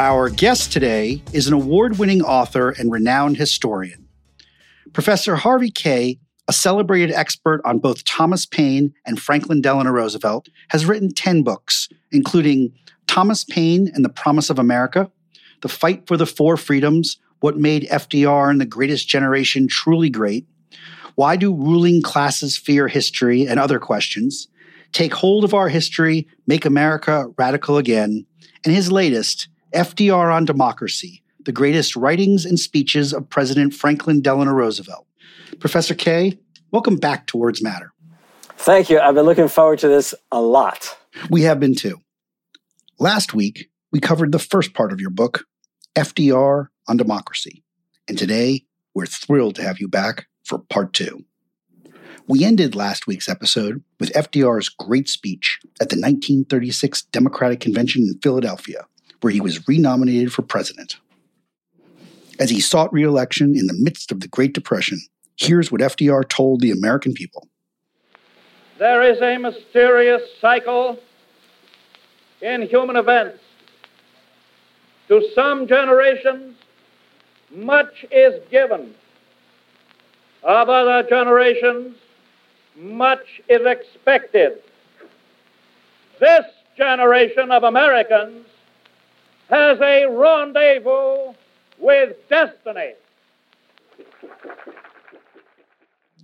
Our guest today is an award winning author and renowned historian. Professor Harvey Kaye, a celebrated expert on both Thomas Paine and Franklin Delano Roosevelt, has written 10 books, including Thomas Paine and the Promise of America, The Fight for the Four Freedoms, What Made FDR and the Greatest Generation Truly Great, Why Do Ruling Classes Fear History, and Other Questions, Take Hold of Our History, Make America Radical Again, and his latest, FDR on Democracy, the greatest writings and speeches of President Franklin Delano Roosevelt. Professor Kaye, welcome back to Words Matter. Thank you. I've been looking forward to this a lot. We have been too. Last week, we covered the first part of your book, FDR on Democracy. And today, we're thrilled to have you back for part two. We ended last week's episode with FDR's great speech at the 1936 Democratic Convention in Philadelphia, where he was renominated for president. As he sought reelection in the midst of the Great Depression, here's what FDR told the American people. There is a mysterious cycle in human events. To some generations, much is given. Of other generations, much is expected. This generation of Americans has a rendezvous with destiny.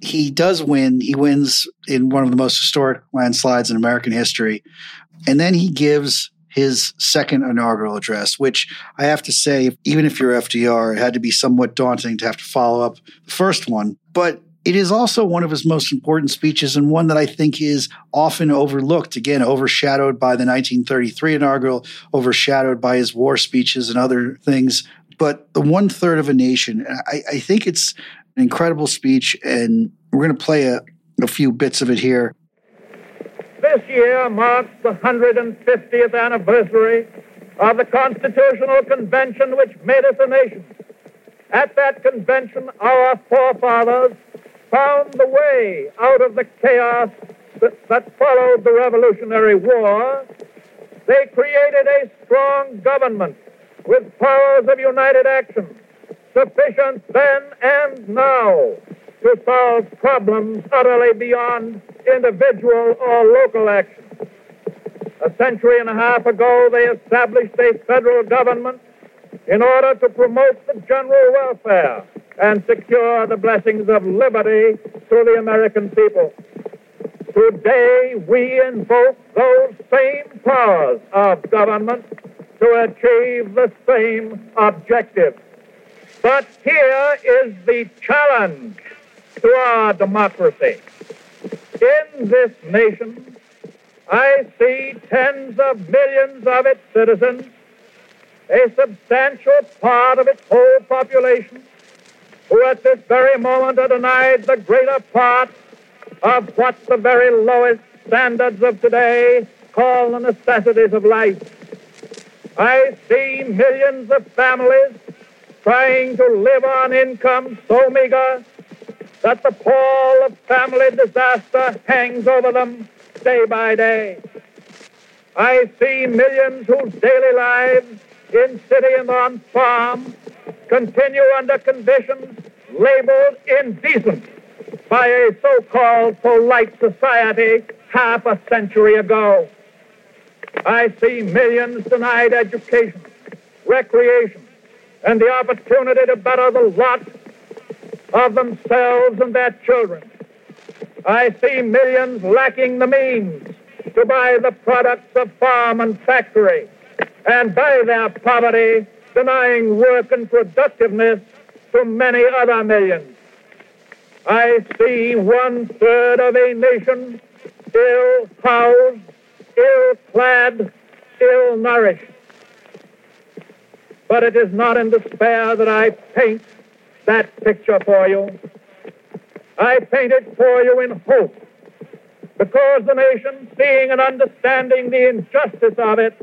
He does win. He wins in one of the most historic landslides in American history. And then he gives his second inaugural address, which I have to say, even if you're FDR, it had to be somewhat daunting to have to follow up the first one. But it is also one of his most important speeches and one that I think is often overlooked, again, overshadowed by the 1933 inaugural, overshadowed by his war speeches and other things. But the one third of a nation, I, I, think it's an incredible speech, and we're going to play a, a few bits of it here. This year marks the 150th anniversary of the Constitutional Convention which made us a nation. At that convention, our forefathers found the way out of the chaos that, that followed the Revolutionary War. They created a strong government with powers of united action, sufficient then and now to solve problems utterly beyond individual or local action. A century and a half ago, they established a federal government in order to promote the general welfare and secure the blessings of liberty to the American people. Today, we invoke those same powers of government to achieve the same objective. But here is the challenge to our democracy. In this nation, I see tens of millions of its citizens, a substantial part of its whole population, who at this very moment are denied the greater part of what the very lowest standards of today call the necessities of life. I see millions of families trying to live on income so meager that the pall of family disaster hangs over them day by day. I see millions whose daily lives in city and on farm continue under conditions labeled indecent by a so called polite society half a century ago. I see millions denied education, recreation, and the opportunity to better the lot of themselves and their children. I see millions lacking the means to buy the products of farm and factory, and by their poverty, denying work and productiveness to many other millions. I see one third of a nation ill housed, ill clad, ill nourished. But it is not in despair that I paint that picture for you. I paint it for you in hope, because the nation, seeing and understanding the injustice of it,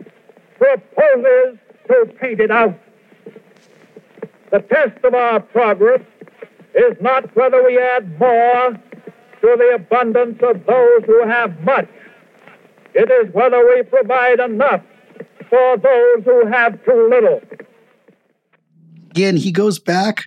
proposes to paint it out. The test of our progress is not whether we add more to the abundance of those who have much. It is whether we provide enough for those who have too little. Again, he goes back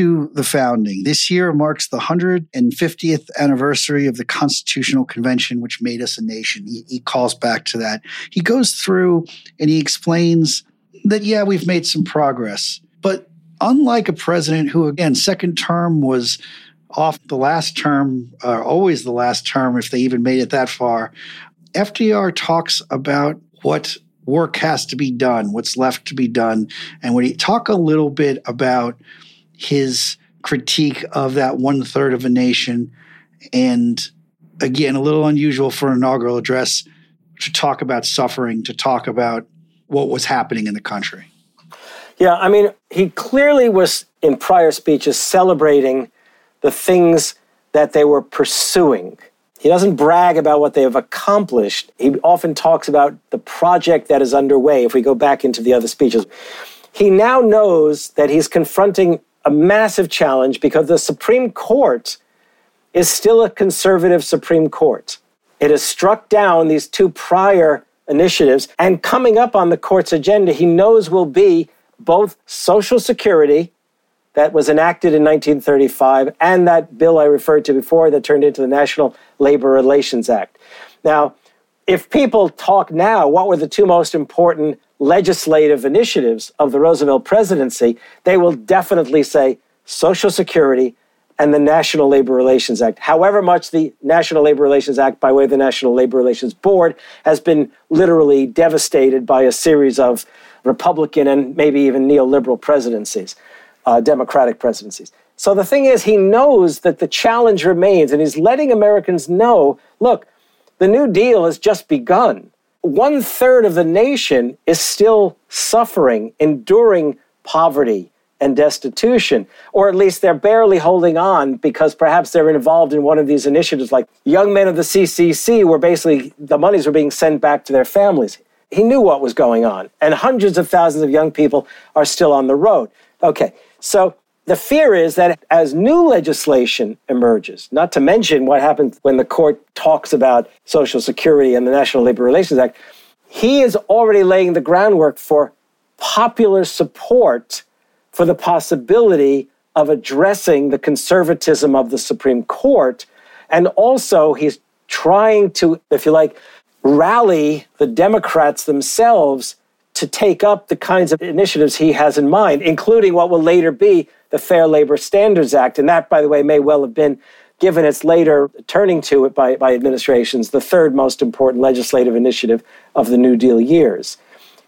to the founding. This year marks the 150th anniversary of the Constitutional Convention, which made us a nation. He, he, calls back to that. He goes through and he explains that, yeah, we've made some progress. But unlike a president who, again, second term was off the last term, uh, always the last term, if they even made it that far, FDR talks about what work has to be done, what's left to be done. And when he talk a little bit about his critique of that one third of a nation, and again, a little unusual for an inaugural address to talk about suffering, to talk about what was happening in the country. Yeah, I mean, he clearly was in prior speeches celebrating the things that they were pursuing he doesn't brag about what they have accomplished. He often talks about the project that is underway, if we go back into the other speeches. He now knows that he's confronting a massive challenge because the Supreme Court is still a conservative Supreme Court. It has struck down these two prior initiatives, and coming up on the court's agenda, he knows will be both Social Security that was enacted in 1935 and that bill I referred to before that turned into the National Labor Relations Act. Now, if people talk now, what were the two most important legislative initiatives of the Roosevelt presidency, they will definitely say Social Security and the National Labor Relations Act. However much the National Labor Relations Act, by way of the National Labor Relations Board, has been literally devastated by a series of Republican and maybe even neoliberal presidencies uh, Democratic presidencies. So the thing is, he knows that the challenge remains, and he's letting Americans know look, the New Deal has just begun. One third of the nation is still suffering, enduring poverty and destitution, or at least they're barely holding on because perhaps they're involved in one of these initiatives, like young men of the CCC, where basically the monies were being sent back to their families. He knew what was going on, and hundreds of thousands of young people are still on the road. Okay, so the fear is that as new legislation emerges, not to mention what happens when the court talks about Social Security and the National Labor Relations Act, he is already laying the groundwork for popular support for the possibility of addressing the conservatism of the Supreme Court. And also, he's trying to, if you like, rally the Democrats themselves to take up the kinds of initiatives he has in mind, including what will later be the Fair Labor Standards Act. And that, by the way, may well have been, given its later turning to it by, by administrations, the third most important legislative initiative of the New Deal years.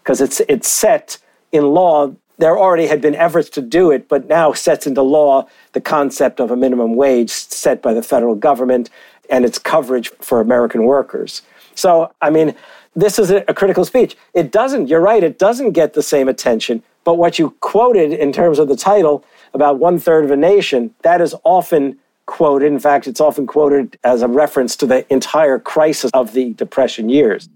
Because it's, it's set in law. There already had been efforts to do it, but now sets into law the concept of a minimum wage set by the federal government and its coverage for American workers. So, I mean, this is a, a critical speech. It doesn't, you're right, it doesn't get the same attention. But what you quoted in terms of the title about one third of a nation, that is often quoted. In fact, it's often quoted as a reference to the entire crisis of the Depression years.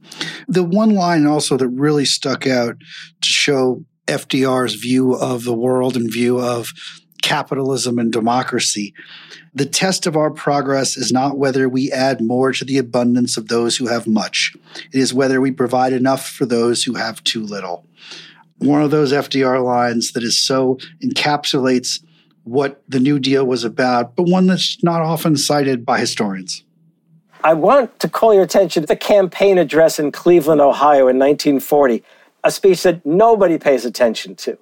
The one line also that really stuck out to show FDR's view of the world and view of capitalism and democracy. The test of our progress is not whether we add more to the abundance of those who have much. It is whether we provide enough for those who have too little. One of those FDR lines that is so encapsulates what the New Deal was about, but one that's not often cited by historians. I want to call your attention to the campaign address in Cleveland, Ohio in 1940, a speech that nobody pays attention to.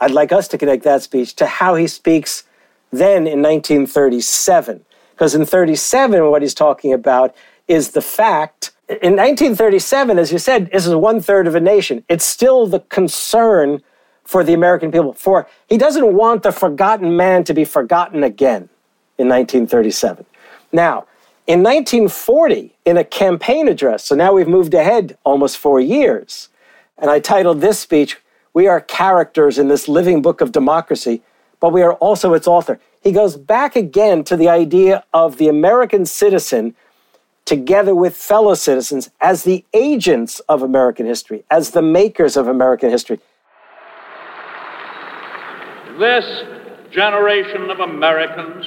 I'd like us to connect that speech to how he speaks then in 1937. Because in 37, what he's talking about is the fact in 1937, as you said, this is one third of a nation. It's still the concern for the American people. For he doesn't want the forgotten man to be forgotten again in 1937. Now, in 1940, in a campaign address, so now we've moved ahead almost four years, and I titled this speech We are characters in this living book of democracy, but we are also its author. He goes back again to the idea of the American citizen together with fellow citizens as the agents of American history, as the makers of American history. This generation of Americans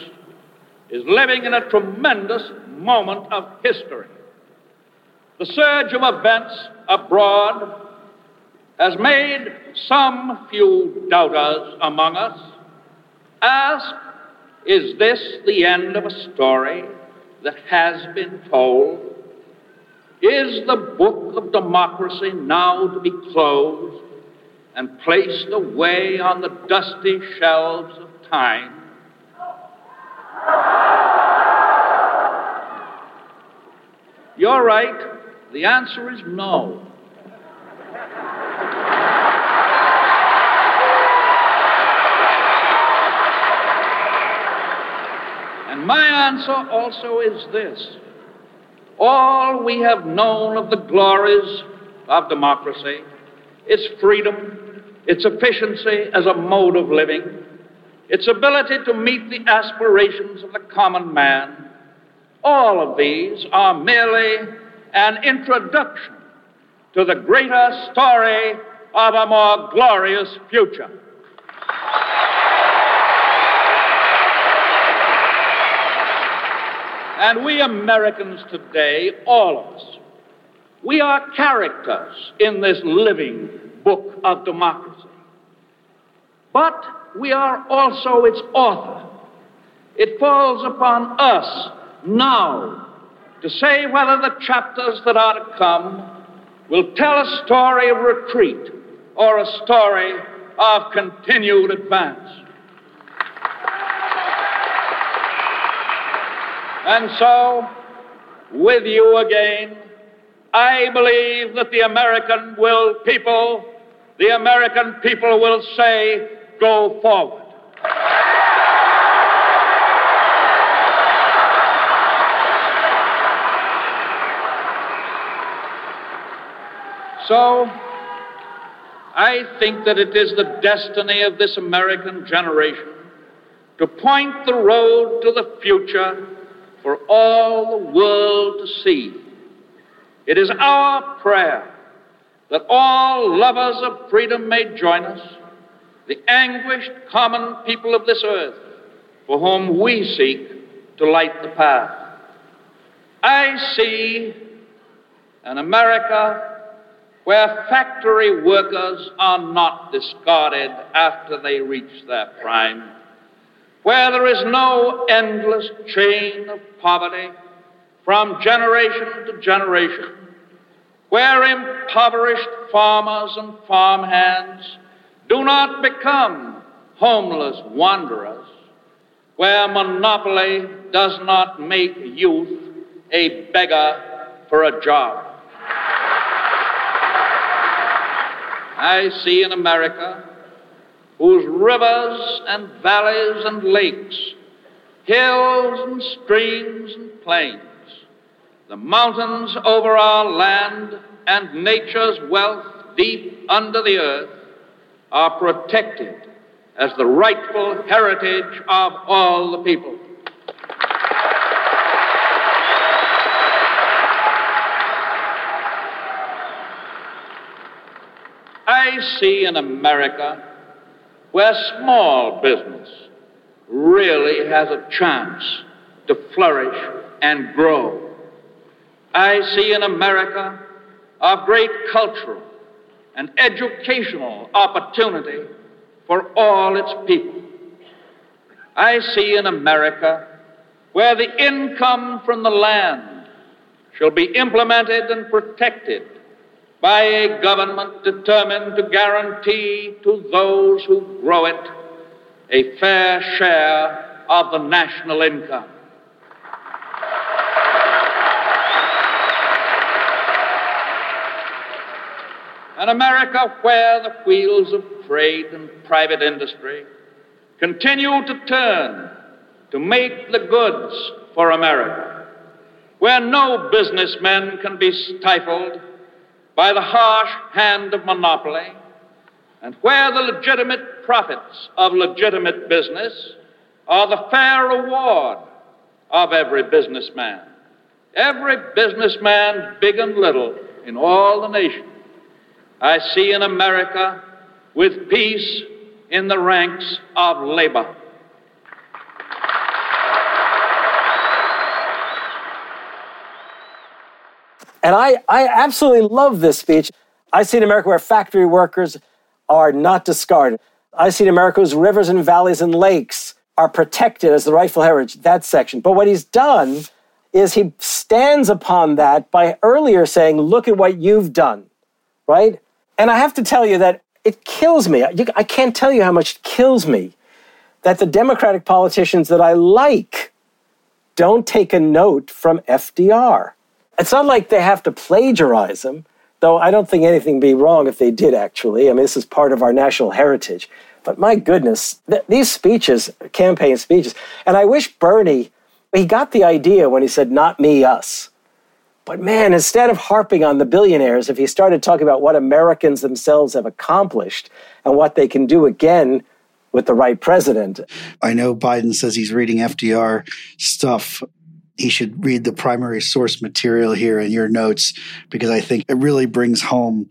is living in a tremendous moment of history. The surge of events abroad has made some few doubters among us ask Is this the end of a story that has been told? Is the book of democracy now to be closed and placed away on the dusty shelves of time? You're right. The answer is no. My answer also is this all we have known of the glories of democracy, its freedom, its efficiency as a mode of living, its ability to meet the aspirations of the common man, all of these are merely an introduction to the greater story of a more glorious future. And we Americans today, all of us, we are characters in this living book of democracy. But we are also its author. It falls upon us now to say whether the chapters that are to come will tell a story of retreat or a story of continued advance. And so, with you again, I believe that the American will people, the American people will say, go forward. So, I think that it is the destiny of this American generation to point the road to the future for all the world to see. It is our prayer that all lovers of freedom may join us, the anguished common people of this earth, for whom we seek to light the path. I see an America where factory workers are not discarded after they reach their prime, where there is no endless chain of poverty from generation to generation, where impoverished farmers and farmhands do not become homeless wanderers, where monopoly does not make youth a beggar for a job. I see in America whose rivers and valleys and lakes, hills and streams and plains, the mountains over our land and nature's wealth deep under the earth are protected as the rightful heritage of all the people. I see in America where small business really has a chance to flourish and grow. I see in America a great cultural and educational opportunity for all its people. I see in America where the income from the land shall be implemented and protected by a government determined to guarantee to those who grow it a fair share of the national income. An America where the wheels of trade and private industry continue to turn to make the goods for America, where no businessmen can be stifled by the harsh hand of monopoly, and where the legitimate profits of legitimate business are the fair reward of every businessman. Every businessman, big and little, in all the nation, I see in America with peace in the ranks of labor. And I, I absolutely love this speech. I see an America where factory workers are not discarded. I see an America whose rivers and valleys and lakes are protected as the rightful heritage, that section. But what he's done is he stands upon that by earlier saying, Look at what you've done, right? And I have to tell you that it kills me. I can't tell you how much it kills me that the Democratic politicians that I like don't take a note from FDR. It's not like they have to plagiarize them, though I don't think anything would be wrong if they did, actually. I mean, this is part of our national heritage. But my goodness, th- these speeches, campaign speeches, and I wish Bernie, he got the idea when he said, not me, us. But man, instead of harping on the billionaires, if he started talking about what Americans themselves have accomplished and what they can do again with the right president. I know Biden says he's reading FDR stuff. He should read the primary source material here in your notes because I think it really brings home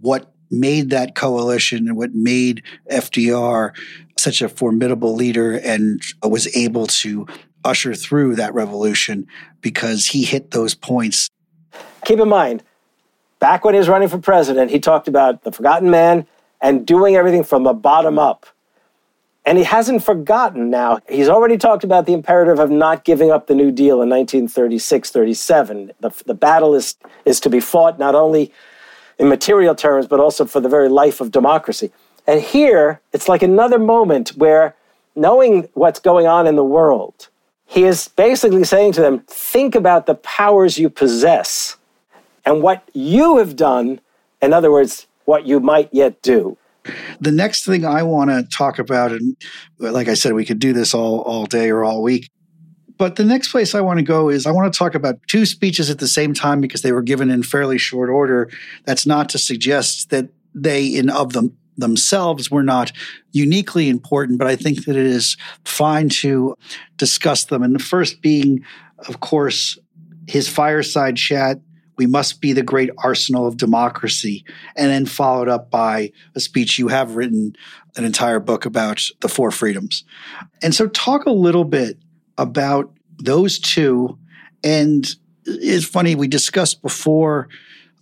what made that coalition and what made FDR such a formidable leader and was able to usher through that revolution because he hit those points. Keep in mind, back when he was running for president, he talked about the forgotten man and doing everything from the bottom up. And he hasn't forgotten now. He's already talked about the imperative of not giving up the New Deal in 1936 37. The, the battle is, is to be fought not only in material terms, but also for the very life of democracy. And here, it's like another moment where, knowing what's going on in the world, he is basically saying to them, think about the powers you possess and what you have done. In other words, what you might yet do. The next thing I want to talk about, and like I said, we could do this all, all day or all week. But the next place I want to go is I want to talk about two speeches at the same time because they were given in fairly short order. That's not to suggest that they, in of them themselves, were not uniquely important, but I think that it is fine to discuss them. And the first being, of course, his fireside chat we must be the great arsenal of democracy. And then followed up by a speech you have written an entire book about the four freedoms. And so, talk a little bit about those two. And it's funny, we discussed before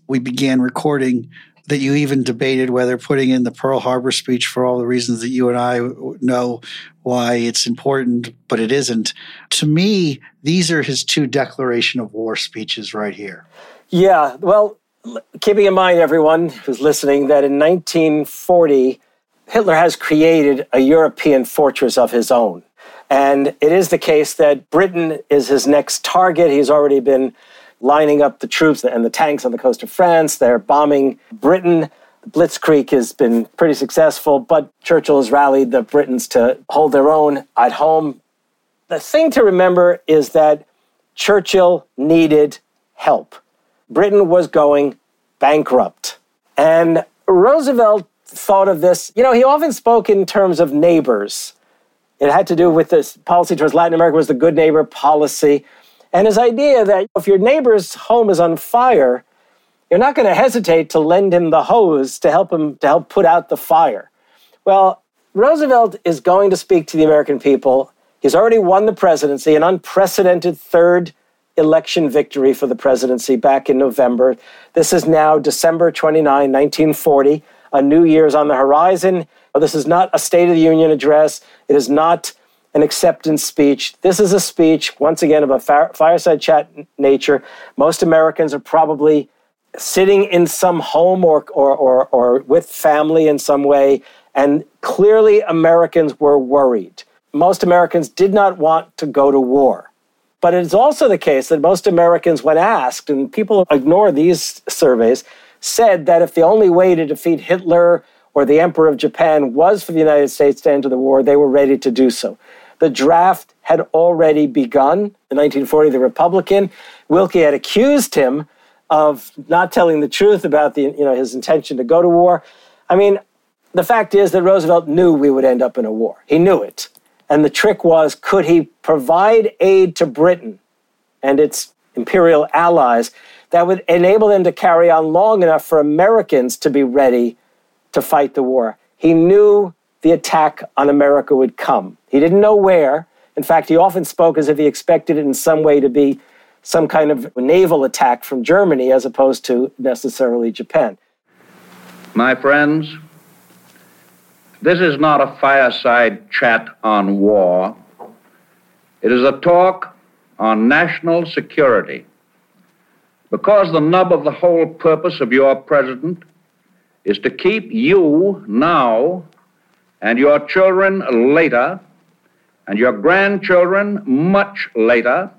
we began recording that you even debated whether putting in the Pearl Harbor speech for all the reasons that you and I know why it's important, but it isn't. To me, these are his two declaration of war speeches right here. Yeah, well, keeping in mind, everyone who's listening, that in 1940, Hitler has created a European fortress of his own. And it is the case that Britain is his next target. He's already been lining up the troops and the tanks on the coast of France. They're bombing Britain. The Blitzkrieg has been pretty successful, but Churchill has rallied the Britons to hold their own at home. The thing to remember is that Churchill needed help. Britain was going bankrupt. And Roosevelt thought of this, you know, he often spoke in terms of neighbors. It had to do with this policy towards Latin America was the good neighbor policy. And his idea that if your neighbor's home is on fire, you're not going to hesitate to lend him the hose to help him to help put out the fire. Well, Roosevelt is going to speak to the American people. He's already won the presidency, an unprecedented third election victory for the presidency back in November. This is now December 29, 1940. A new year's on the horizon. This is not a State of the Union address. It is not an acceptance speech. This is a speech, once again, of a fireside chat nature. Most Americans are probably sitting in some home or, or, or, or with family in some way, and clearly Americans were worried. Most Americans did not want to go to war. But it's also the case that most Americans, when asked, and people ignore these surveys, said that if the only way to defeat Hitler or the Emperor of Japan was for the United States to enter the war, they were ready to do so. The draft had already begun. In 1940, the Republican, Willkie had accused him of not telling the truth about the, you know, his intention to go to war. I mean, the fact is that Roosevelt knew we would end up in a war. He knew it. And the trick was could he provide aid to Britain and its imperial allies that would enable them to carry on long enough for Americans to be ready to fight the war? He knew the attack on America would come. He didn't know where. In fact, he often spoke as if he expected it in some way to be some kind of naval attack from Germany as opposed to necessarily Japan. My friends, this is not a fireside chat on war. It is a talk on national security. Because the nub of the whole purpose of your president is to keep you now and your children later and your grandchildren much later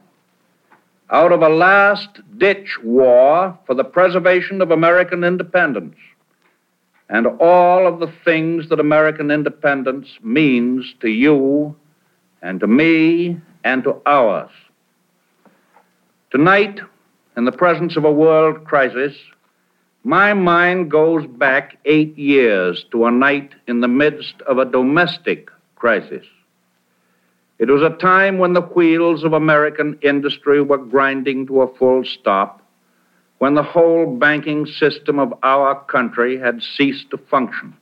out of a last ditch war for the preservation of American independence and all of the things that American independence means to you and to me and to ours. Tonight, in the presence of a world crisis, my mind goes back eight years to a night in the midst of a domestic crisis. It was a time when the wheels of American industry were grinding to a full stop when the whole banking system of our country had ceased to function.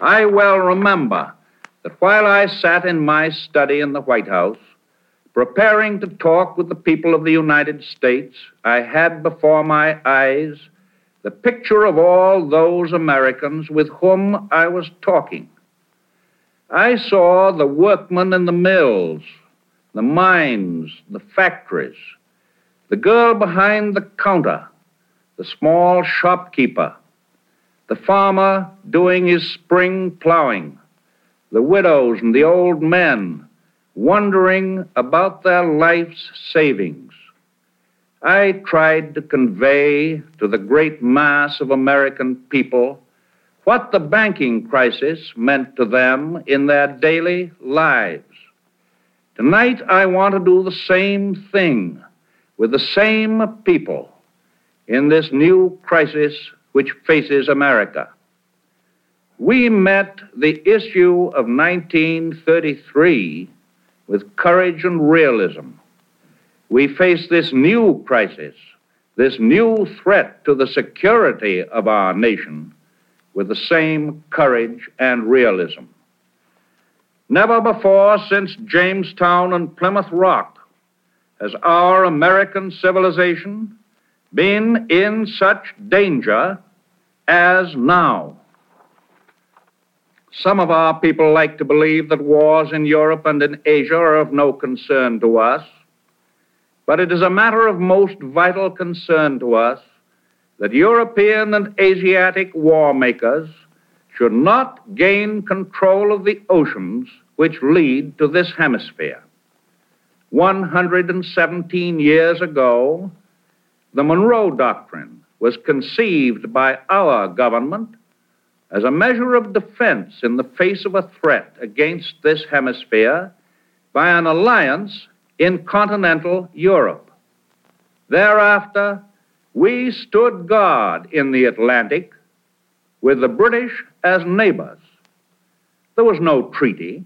I well remember that while I sat in my study in the White House, preparing to talk with the people of the United States, I had before my eyes the picture of all those Americans with whom I was talking. I saw the workmen in the mills, the mines, the factories, the girl behind the counter, the small shopkeeper, the farmer doing his spring plowing, the widows and the old men wondering about their life's savings. I tried to convey to the great mass of American people what the banking crisis meant to them in their daily lives. Tonight, I want to do the same thing with the same people in this new crisis which faces America. We met the issue of 1933 with courage and realism. We face this new crisis, this new threat to the security of our nation, with the same courage and realism. Never before since Jamestown and Plymouth Rock has our American civilization been in such danger as now. Some of our people like to believe that wars in Europe and in Asia are of no concern to us, but it is a matter of most vital concern to us that European and Asiatic war makers should not gain control of the oceans which lead to this hemisphere. 117 years ago, the Monroe Doctrine was conceived by our government as a measure of defense in the face of a threat against this hemisphere by an alliance in continental Europe. Thereafter, we stood guard in the Atlantic with the British as neighbors. There was no treaty,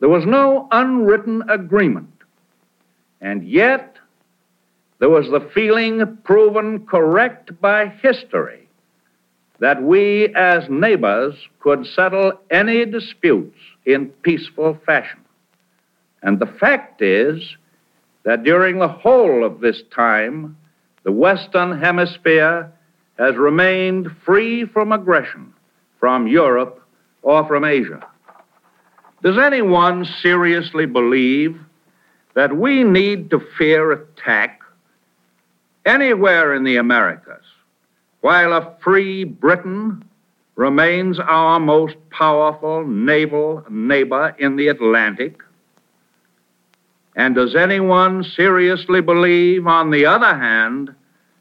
there was no unwritten agreement. And yet, there was the feeling proven correct by history that we as neighbors could settle any disputes in peaceful fashion. And the fact is that during the whole of this time, the Western Hemisphere has remained free from aggression from Europe or from Asia. Does anyone seriously believe that we need to fear attack anywhere in the Americas, while a free Britain remains our most powerful naval neighbor in the Atlantic? And does anyone seriously believe, on the other hand,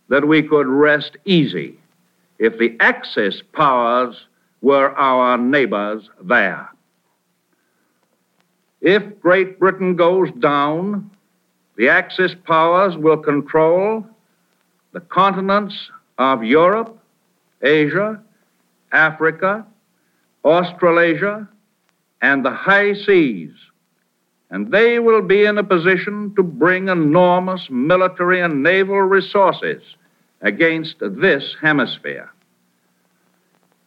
that we could rest easy if the Axis powers were our neighbors there? If Great Britain goes down, the Axis powers will control the continents of Europe, Asia, Africa, Australasia, and the high seas, and they will be in a position to bring enormous military and naval resources against this hemisphere.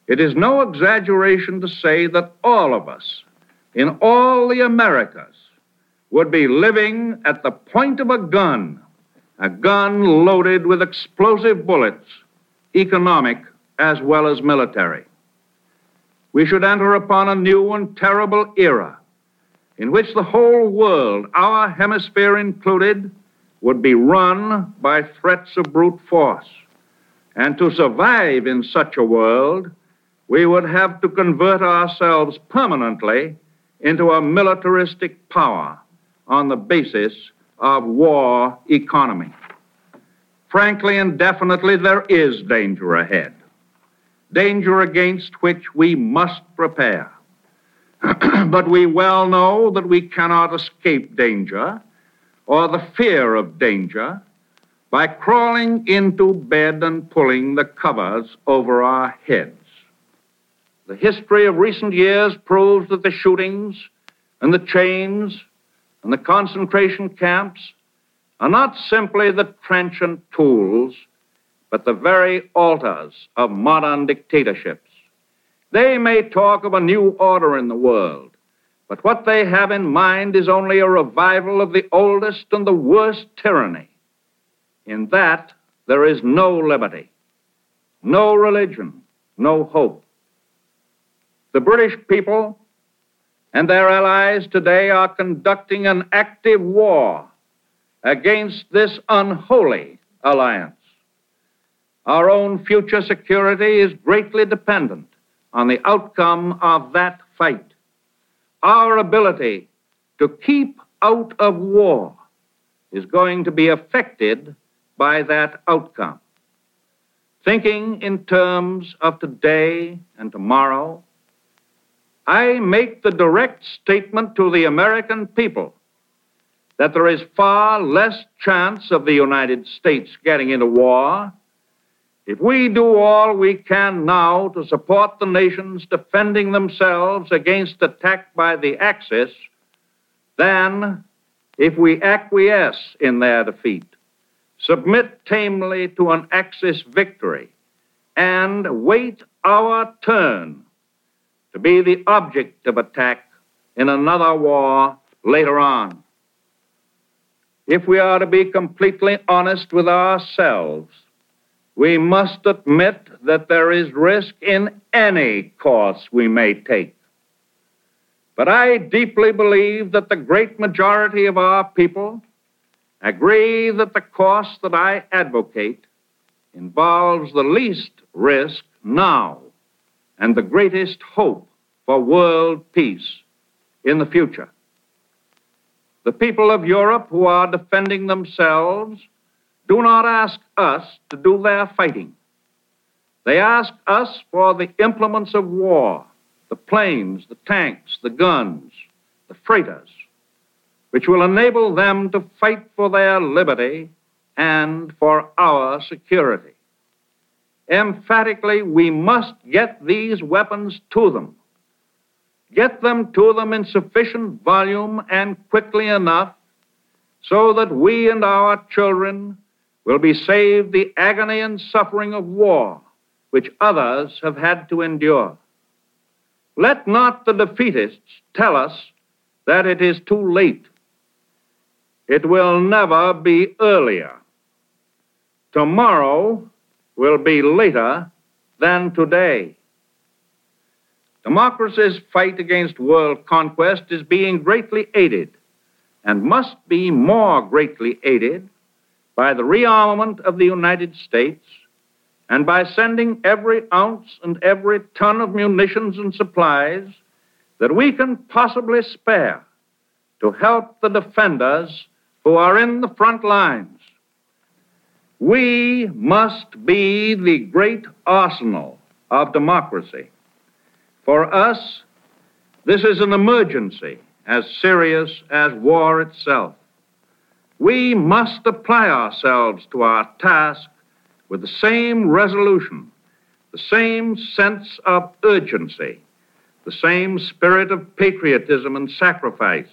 It is no exaggeration to say that all of us in all the Americas would be living at the point of a gun, a gun loaded with explosive bullets, economic as well as military. We should enter upon a new and terrible era in which the whole world, our hemisphere included, would be run by threats of brute force. And to survive in such a world, we would have to convert ourselves permanently into a militaristic power on the basis of war economy. Frankly and definitely, there is danger ahead, danger against which we must prepare. but we well know that we cannot escape danger or the fear of danger by crawling into bed and pulling the covers over our heads. The history of recent years proves that the shootings and the chains and the concentration camps are not simply the trenchant tools, but the very altars of modern dictatorships. They may talk of a new order in the world, but what they have in mind is only a revival of the oldest and the worst tyranny. In that, there is no liberty, no religion, no hope. The British people and their allies today are conducting an active war against this unholy alliance. Our own future security is greatly dependent on the outcome of that fight. Our ability to keep out of war is going to be affected by that outcome. Thinking in terms of today and tomorrow, I make the direct statement to the American people that there is far less chance of the United States getting into war if we do all we can now to support the nations defending themselves against attack by the Axis than if we acquiesce in their defeat, submit tamely to an Axis victory, and wait our turn to be the object of attack in another war later on. If we are to be completely honest with ourselves, we must admit that there is risk in any course we may take. But I deeply believe that the great majority of our people agree that the course that I advocate involves the least risk now and the greatest hope for world peace in the future. The people of Europe who are defending themselves do not ask us to do their fighting. They ask us for the implements of war, the planes, the tanks, the guns, the freighters, which will enable them to fight for their liberty and for our security. Emphatically, we must get these weapons to them. Get them to them in sufficient volume and quickly enough so that we and our children will be saved the agony and suffering of war which others have had to endure. Let not the defeatists tell us that it is too late. It will never be earlier. Tomorrow will be later than today. Democracy's fight against world conquest is being greatly aided and must be more greatly aided by the rearmament of the United States and by sending every ounce and every ton of munitions and supplies that we can possibly spare to help the defenders who are in the front lines. We must be the great arsenal of democracy. For us, this is an emergency as serious as war itself. We must apply ourselves to our task with the same resolution, the same sense of urgency, the same spirit of patriotism and sacrifice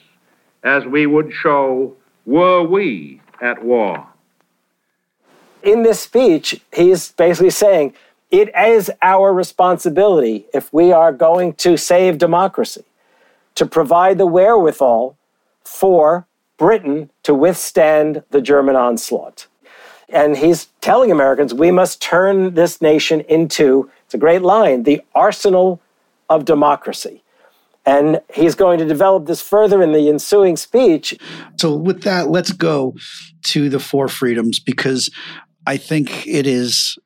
as we would show were we at war. In this speech, he's basically saying it is our responsibility if we are going to save democracy to provide the wherewithal for Britain to withstand the German onslaught. And he's telling Americans we must turn this nation into, it's a great line, the arsenal of democracy. And he's going to develop this further in the ensuing speech. So, with that, let's go to the Four Freedoms because I think it is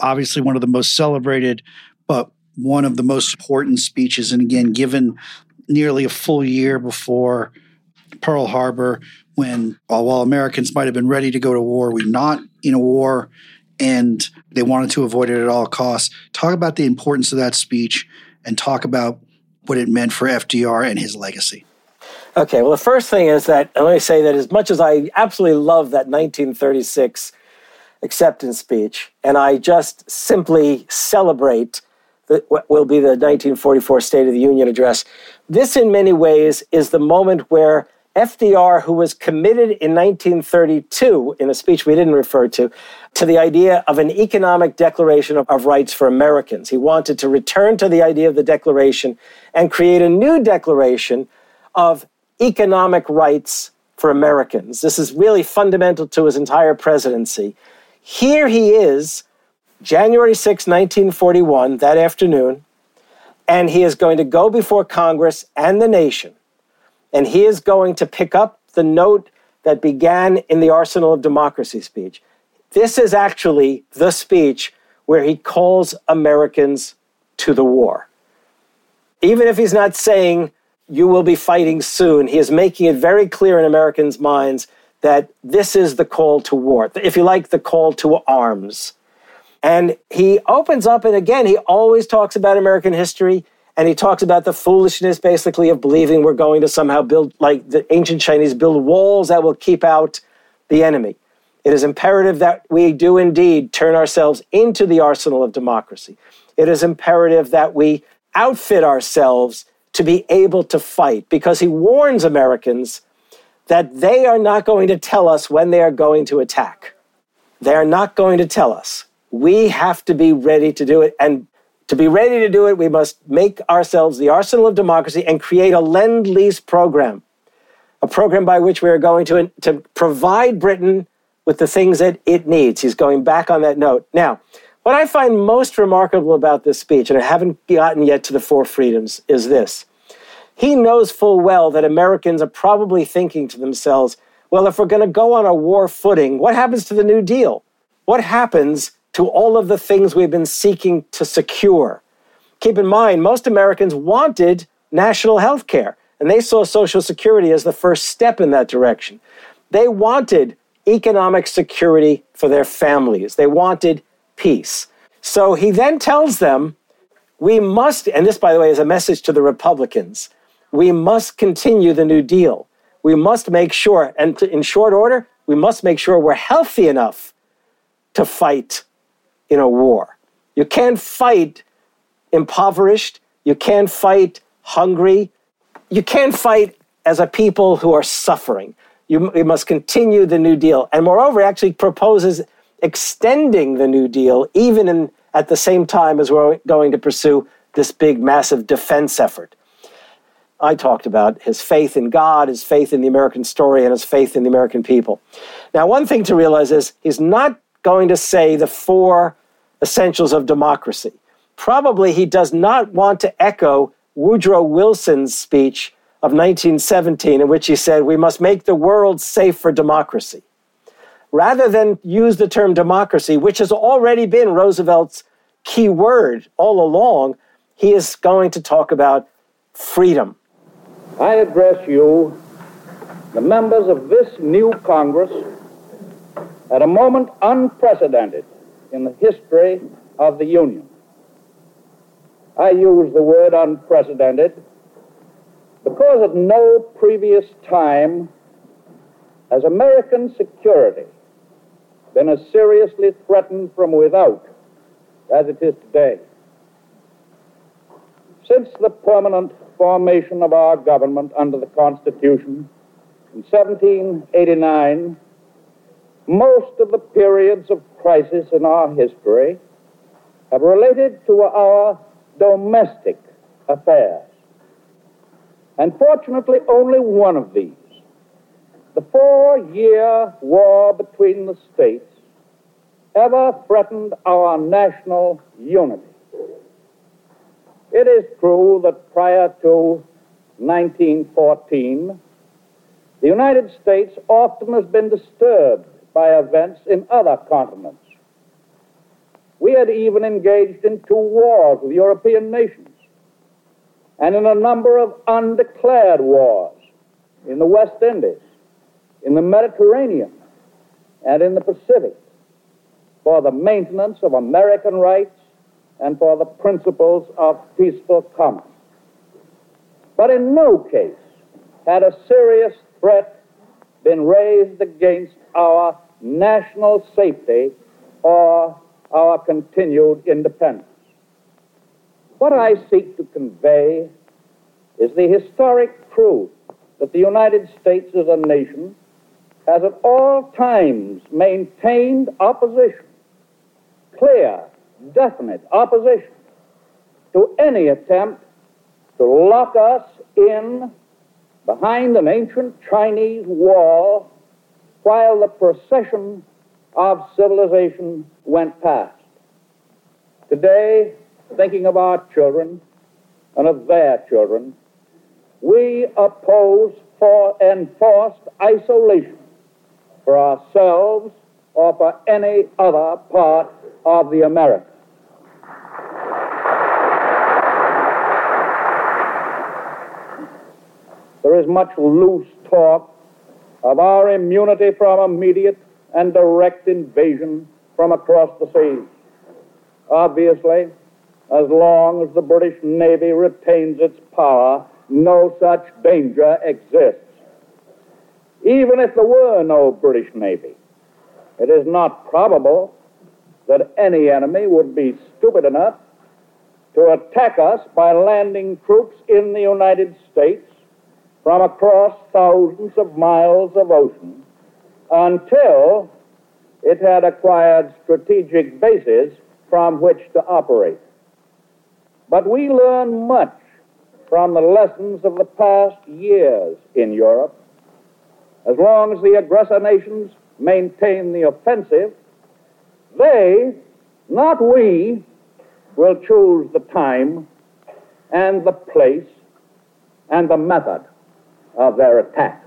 obviously one of the most celebrated, but one of the most important speeches. And again, given nearly a full year before Pearl Harbor, when uh, while Americans might have been ready to go to war, we're not in a war and they wanted to avoid it at all costs. Talk about the importance of that speech and talk about what it meant for FDR and his legacy. Okay, well, the first thing is that, let me say that as much as I absolutely love that 1936 acceptance speech, and I just simply celebrate the, what will be the 1944 State of the Union address, this in many ways is the moment where FDR, who was committed in 1932, in a speech we didn't refer to, to the idea of an economic declaration of, of, rights for Americans. He wanted to return to the idea of the declaration and create a new declaration of economic rights for Americans. This is really fundamental to his entire presidency. Here he is, January 6, 1941, that afternoon, and he is going to go before Congress and the nation and he is going to pick up the note that began in the Arsenal of Democracy speech. This is actually the speech where he calls Americans to the war. Even if he's not saying, you will be fighting soon, he is making it very clear in Americans' minds that this is the call to war, if you like, the call to arms. And he opens up, and again, he always talks about American history. And he talks about the foolishness, basically, of believing we're going to somehow build, like the ancient Chinese, build walls that will keep out the enemy. It is imperative that we do indeed turn ourselves into the arsenal of democracy. It is imperative that we outfit ourselves to be able to fight because he warns Americans that they are not going to tell us when they are going to attack. They are not going to tell us. We have to be ready to do it. And to be ready to do it, we must make ourselves the arsenal of democracy and create a lend lease program, a program by which we are going to, to provide Britain with the things that it needs. He's going back on that note. Now, what I find most remarkable about this speech, and I haven't gotten yet to the four freedoms, is this. He knows full well that Americans are probably thinking to themselves, well, if we're going to go on a war footing, what happens to the New Deal? What happens to all of the things we've been seeking to secure. Keep in mind, most Americans wanted national health care, and they saw Social Security as the first step in that direction. They wanted economic security for their families, they wanted peace. So he then tells them, we must, and this, by the way, is a message to the Republicans, we must continue the New Deal. We must make sure, and in short order, we must make sure we're healthy enough to fight in a war. You can't fight impoverished. You can't fight hungry. You can't fight as a people who are suffering. You, must continue the New Deal. And moreover, actually proposes extending the New Deal even in, at the same time as we're going to pursue this big, massive defense effort. I talked about his faith in God, his faith in the American story, and his faith in the American people. Now, one thing to realize is he's not going to say the four essentials of democracy. Probably he does not want to echo Woodrow Wilson's speech of 1917, in which he said, We must make the world safe for democracy. Rather than use the term democracy, which has already been Roosevelt's key word all along, he is going to talk about freedom. I address you, the members of this new Congress, at a moment unprecedented in the history of the Union. I use the word unprecedented because at no previous time has American security been as seriously threatened from without as it is today. Since the permanent formation of our government under the Constitution in 1789, most of the periods of crisis in our history have related to our domestic affairs. And fortunately, only one of these, the four year war between the states, ever threatened our national unity. It is true that prior to 1914, the United States often has been disturbed by events in other continents. We had even engaged in two wars with European nations and in a number of undeclared wars in the West Indies, in the Mediterranean, and in the Pacific for the maintenance of American rights and for the principles of peaceful commerce. But in no case had a serious threat been raised against our national safety or our continued independence. What I seek to convey is the historic truth that the United States as a nation has at all times maintained opposition, clear, definite opposition to any attempt to lock us in behind an ancient Chinese wall while the procession of civilization went past. Today, thinking of our children and of their children, we oppose for enforced isolation for ourselves or for any other part of the Americas. There is much loose talk of our immunity from immediate and direct invasion from across the seas. Obviously, as long as the British Navy retains its power, no such danger exists. Even if there were no British Navy, it is not probable that any enemy would be stupid enough to attack us by landing troops in the United States from across thousands of miles of ocean until it had acquired strategic bases from which to operate. But we learn much from the lessons of the past years in Europe. As long as the aggressor nations maintain the offensive, they, not we, will choose the time and the place and the method of their attack.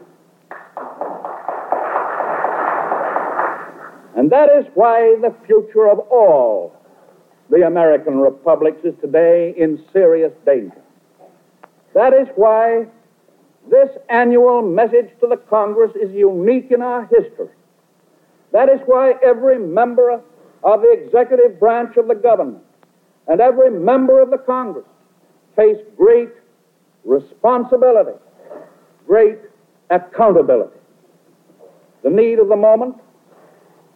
And that is why the future of all the American republics is today in serious danger. That is why this annual message to the Congress is unique in our history. That is why every member of the executive branch of the government and every member of the Congress face great responsibility, great accountability. The need of the moment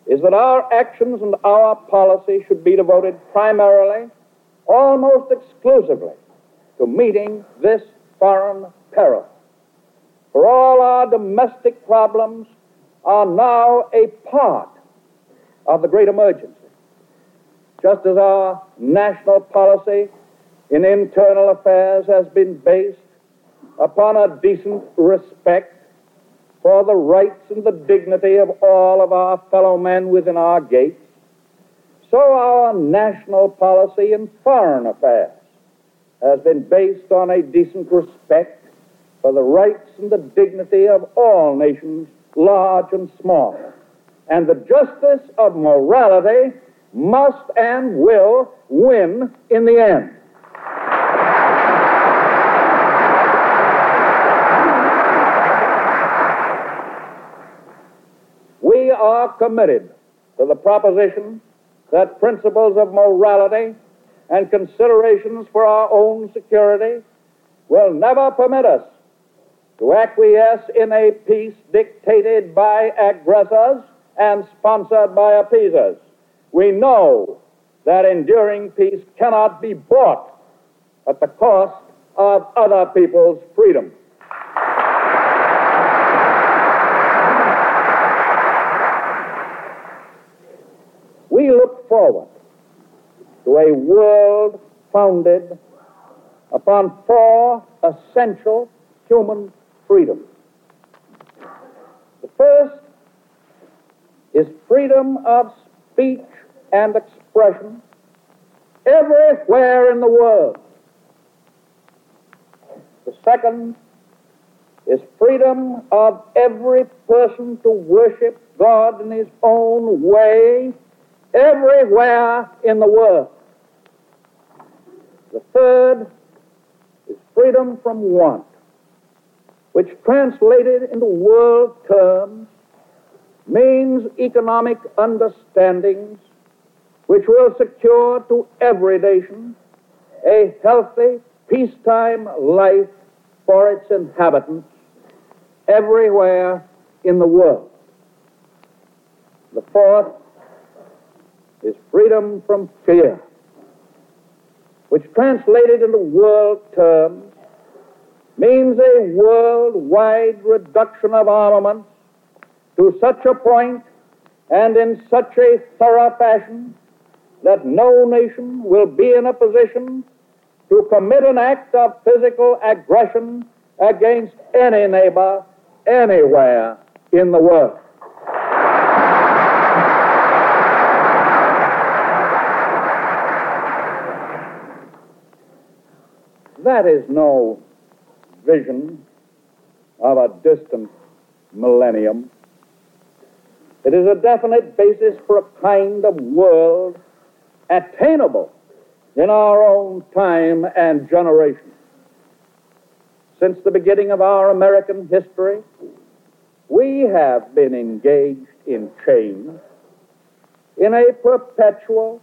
is that our actions and our policy should be devoted primarily, almost exclusively, to meeting this foreign peril. For all our domestic problems are now a part of the great emergency. Just as our national policy in internal affairs has been based upon a decent respect for the rights and the dignity of all of our fellow men within our gates, so our national policy in foreign affairs has been based on a decent respect for the rights and the dignity of all nations, large and small. And the justice of morality must and will win in the end. We are committed to the proposition that principles of morality and considerations for our own security will never permit us to acquiesce in a peace dictated by aggressors and sponsored by appeasers. We know that enduring peace cannot be bought at the cost of other people's freedom. We look forward to a world founded upon four essential human freedoms. The first is freedom of speech and expression everywhere in the world. The second is freedom of every person to worship God in his own way everywhere in the world. The third is freedom from want, which translated into world terms means economic understandings which will secure to every nation a healthy, peacetime life for its inhabitants everywhere in the world. The fourth is freedom from fear, which translated into world terms means a worldwide reduction of armaments to such a point and in such a thorough fashion that no nation will be in a position to commit an act of physical aggression against any neighbor anywhere in the world. That is no vision of a distant millennium. It is a definite basis for a kind of world attainable in our own time and generation. Since the beginning of our American history, we have been engaged in change in a perpetual,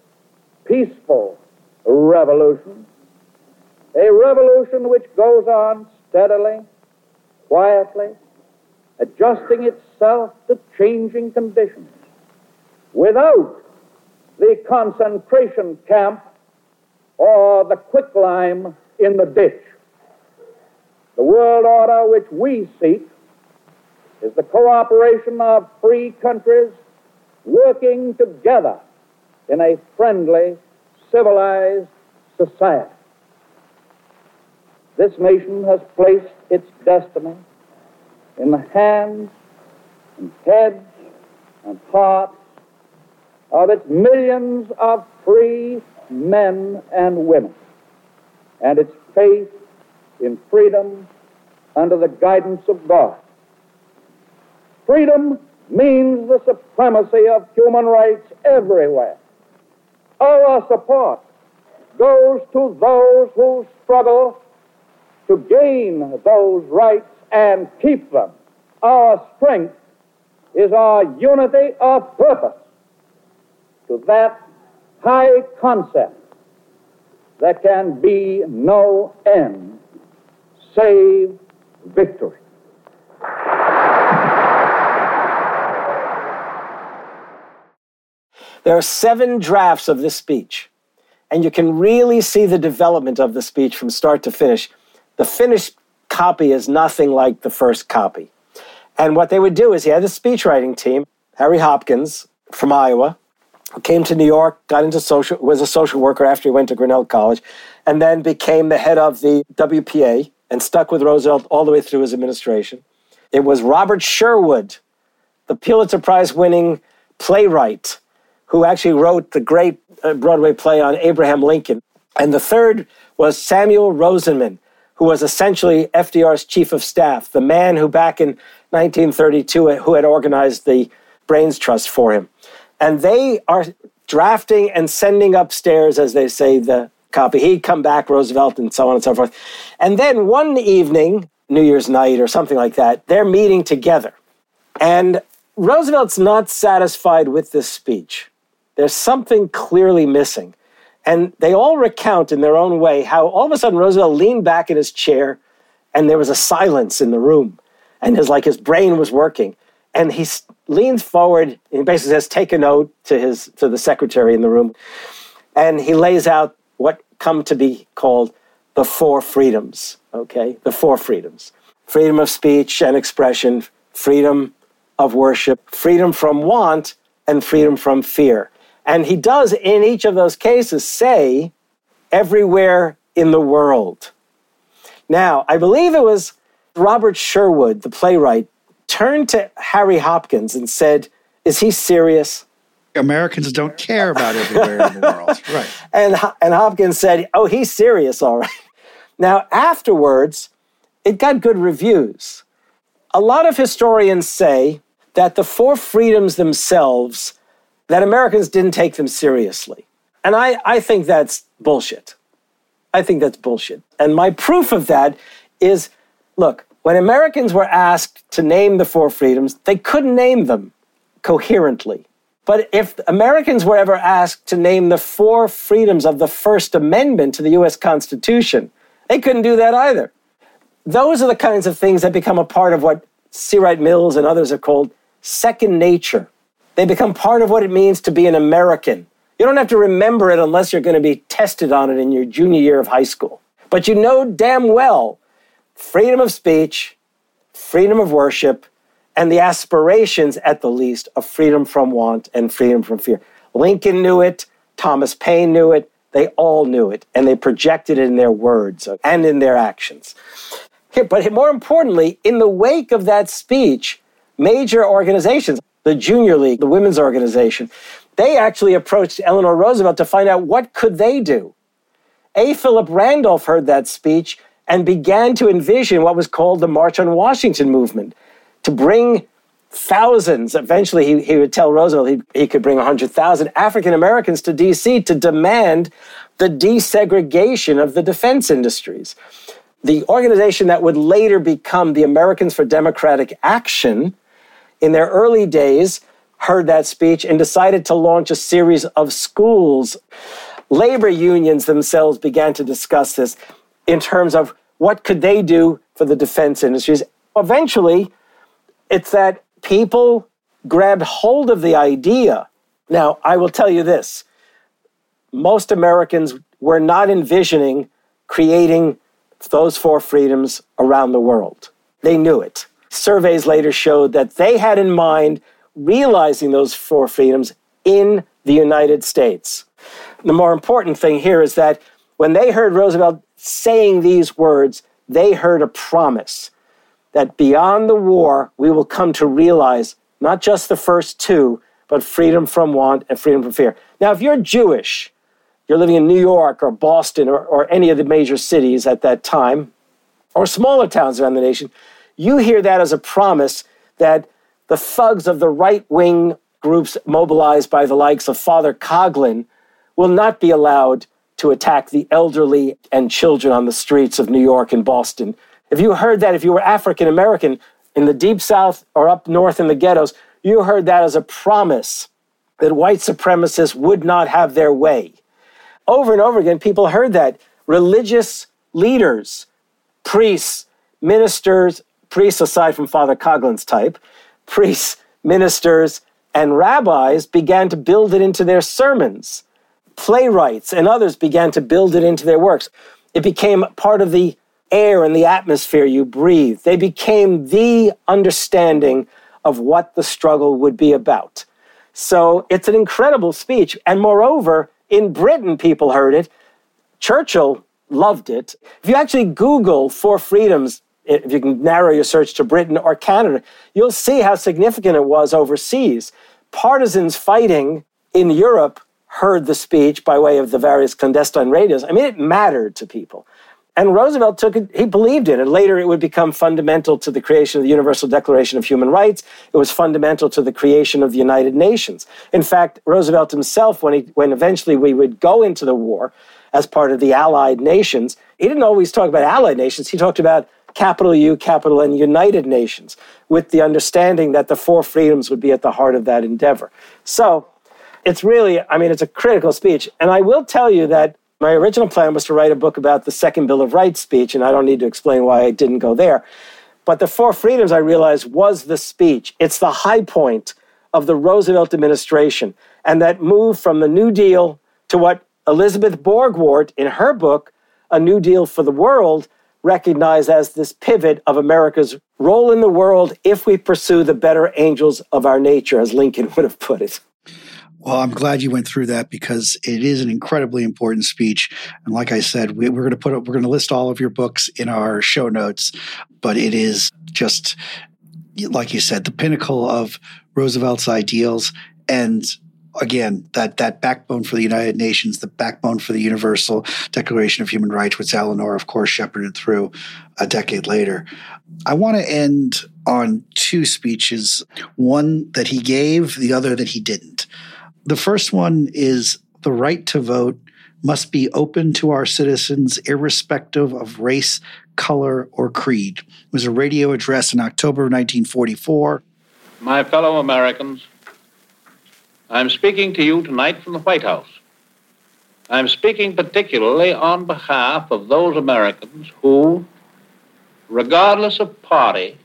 peaceful revolution, a revolution which goes on steadily, quietly, adjusting itself to changing conditions without the concentration camp or the quicklime in the ditch. The world order which we seek is the cooperation of free countries working together in a friendly, civilized society. This nation has placed its destiny in the hands and heads and hearts of its millions of free men and women, and its faith in freedom under the guidance of God. Freedom means the supremacy of human rights everywhere. Our support goes to those who struggle to gain those rights and keep them. Our strength is our unity of purpose to that high concept there can be no end save victory. There are seven drafts of this speech, and you can really see the development of the speech from start to finish. The finished copy is nothing like the first copy. And what they would do is he had a speechwriting team, Harry Hopkins from Iowa, who came to New York, got into social, was a social worker after he went to Grinnell College, and then became the head of the WPA and stuck with Roosevelt all the way through his administration. It was Robert Sherwood, the Pulitzer Prize winning playwright, who actually wrote the great uh, Broadway play on Abraham Lincoln. And the third was Samuel Rosenman, who was essentially FDR's chief of staff, the man who back in 1932 who had organized the Brains Trust for him. And they are drafting and sending upstairs, as they say, the copy. He'd come back, Roosevelt, and so on and so forth. And then one evening, New Year's night or something like that, they're meeting together. And Roosevelt's not satisfied with this speech. There's something clearly missing. And they all recount in their own way how all of a sudden Roosevelt leaned back in his chair and there was a silence in the room. And his like his brain was working. And he leans forward and basically says, take a note to his to the secretary in the room. And he lays out what come to be called the four freedoms, okay? The four freedoms freedom of speech and expression, freedom of worship, freedom from want, and freedom from fear. And he does, in each of those cases, say, everywhere in the world. Now, I believe it was Robert Sherwood, the playwright, turned to Harry Hopkins and said, Is he serious? Americans don't care about everywhere in the world. Right. And, and Hopkins said, Oh, he's serious, all right. Now, afterwards, it got good reviews. A lot of historians say that the four freedoms themselves, that Americans didn't take them seriously. And I, I think that's bullshit. I think that's bullshit. And my proof of that is look, when Americans were asked to name the four freedoms, they couldn't name them coherently. But if Americans were ever asked to name the four freedoms of the First Amendment to the US Constitution, they couldn't do that either. Those are the kinds of things that become a part of what C. Wright Mills and others have called second nature. They become part of what it means to be an American. You don't have to remember it unless you're going to be tested on it in your junior year of high school. But you know damn well freedom of speech, freedom of worship, and the aspirations, at the least, of freedom from want and freedom from fear. Lincoln knew it, Thomas Paine knew it, they all knew it, and they projected it in their words and in their actions. But more importantly, in the wake of that speech, major organizations, the Junior League, the Women's Organization, they actually approached Eleanor Roosevelt to find out what could they do. A. Philip Randolph heard that speech and began to envision what was called the March on Washington movement to bring thousands. Eventually, he, he would tell Roosevelt he, he could bring 100,000 African Americans to D.C. to demand the desegregation of the defense industries. The organization that would later become the Americans for Democratic Action, in their early days, heard that speech and decided to launch a series of schools. Labor unions themselves began to discuss this in terms of what could they do for the defense industries. Eventually, it's that people grabbed hold of the idea. Now, I will tell you this most Americans were not envisioning creating those four freedoms around the world. They knew it. Surveys later showed that they had in mind realizing those four freedoms in the United States. The more important thing here is that when they heard Roosevelt saying these words, they heard a promise that beyond the war, we will come to realize not just the first two, but freedom from want and freedom from fear. Now, if you're Jewish, you're living in New York or Boston or, or any of the major cities at that time, or smaller towns around the nation, you hear that as a promise that the thugs of the right wing groups mobilized by the likes of Father Coughlin will not be allowed to attack the elderly and children on the streets of New York and Boston. If you heard that, if you were African American in the deep south or up north in the ghettos, you heard that as a promise that white supremacists would not have their way. Over and over again, people heard that. Religious leaders, priests, ministers, priests aside from Father Coughlin's type, priests, ministers, and rabbis began to build it into their sermons playwrights and others began to build it into their works. It became part of the air and the atmosphere you breathe. They became the understanding of what the struggle would be about. So it's an incredible speech. And moreover, in Britain, people heard it. Churchill loved it. If you actually Google Four Freedoms, if you can narrow your search to Britain or Canada, you'll see how significant it was overseas. Partisans fighting in Europe heard the speech by way of the various clandestine radios. I mean, it mattered to people. And Roosevelt took it, he believed in it. Later, it would become fundamental to the creation of the Universal Declaration of Human Rights. It was fundamental to the creation of the United Nations. In fact, Roosevelt himself, when, he, when eventually we would go into the war as part of the Allied nations, he didn't always talk about Allied nations. He talked about capital U, capital N, United Nations, with the understanding that the four freedoms would be at the heart of that endeavor. So it's really, I mean, it's a critical speech. And I will tell you that my original plan was to write a book about the Second Bill of Rights speech, and I don't need to explain why I didn't go there. But the Four Freedoms, I realized, was the speech. It's the high point of the Roosevelt administration. And that move from the New Deal to what Elizabeth Borgwardt, in her book, a New Deal for the world recognized as this pivot of America's role in the world if we pursue the better angels of our nature, as Lincoln would have put it. Well, I'm glad you went through that because it is an incredibly important speech. And like I said, we, are going to put up, we're going to list all of your books in our show notes, but it is just, like you said, the pinnacle of Roosevelt's ideals. And again, that, that backbone for the United Nations, the backbone for the Universal Declaration of Human Rights, which Eleanor, of course, shepherded through a decade later. I want to end on two speeches, one that he gave, the other that he didn't. The first one is the right to vote must be open to our citizens, irrespective of race, color, or creed. It was a radio address in October of 1944. My fellow Americans, I'm speaking to you tonight from the White House. I'm speaking particularly on behalf of those Americans who, regardless of party,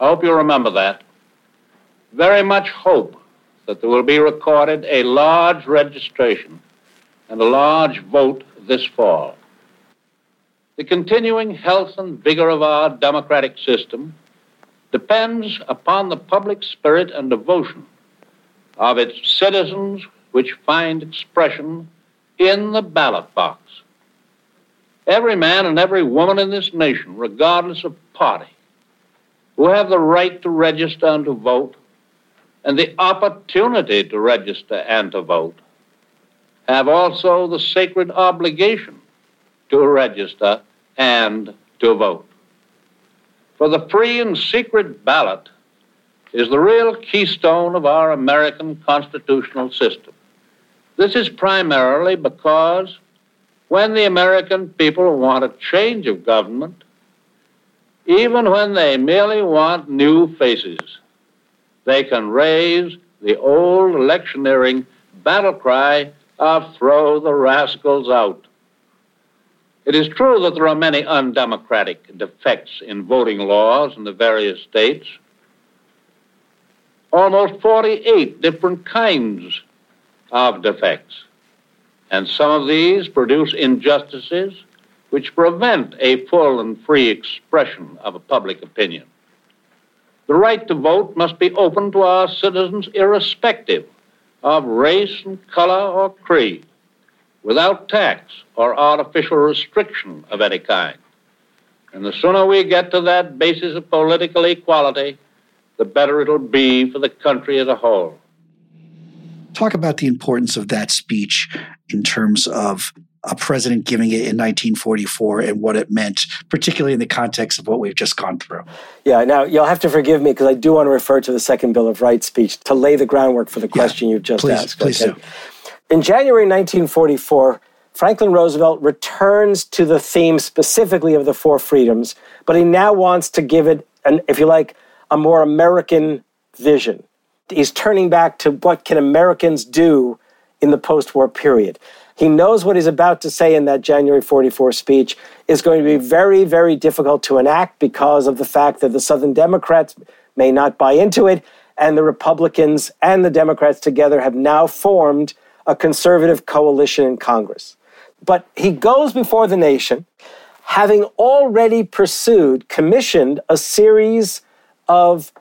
I hope you remember that, very much hope that there will be recorded a large registration and a large vote this fall. The continuing health and vigor of our democratic system depends upon the public spirit and devotion of its citizens, which find expression in the ballot box. Every man and every woman in this nation, regardless of party, who have the right to register and to vote, and the opportunity to register and to vote have also the sacred obligation to register and to vote. For the free and secret ballot is the real keystone of our American constitutional system. This is primarily because when the American people want a change of government, even when they merely want new faces, they can raise the old electioneering battle cry of throw the rascals out. It is true that there are many undemocratic defects in voting laws in the various states. Almost 48 different kinds of defects. And some of these produce injustices which prevent a full and free expression of a public opinion. The right to vote must be open to our citizens irrespective of race and color or creed, without tax or artificial restriction of any kind. And the sooner we get to that basis of political equality, the better it'll be for the country as a whole. Talk about the importance of that speech in terms of a president giving it in 1944 and what it meant, particularly in the context of what we've just gone through. Yeah, now you'll have to forgive me because I do want to refer to the Second Bill of Rights speech to lay the groundwork for the question yeah, you just please, asked. Please okay? do. In January 1944, Franklin Roosevelt returns to the theme specifically of the four freedoms, but he now wants to give it, an, if you like, a more American vision. He's turning back to what can Americans do in the post-war period. He knows what he's about to say in that January 44 speech is going to be very, very difficult to enact because of the fact that the Southern Democrats may not buy into it, and the Republicans and the Democrats together have now formed a conservative coalition in Congress. But he goes before the nation having already pursued, commissioned a series of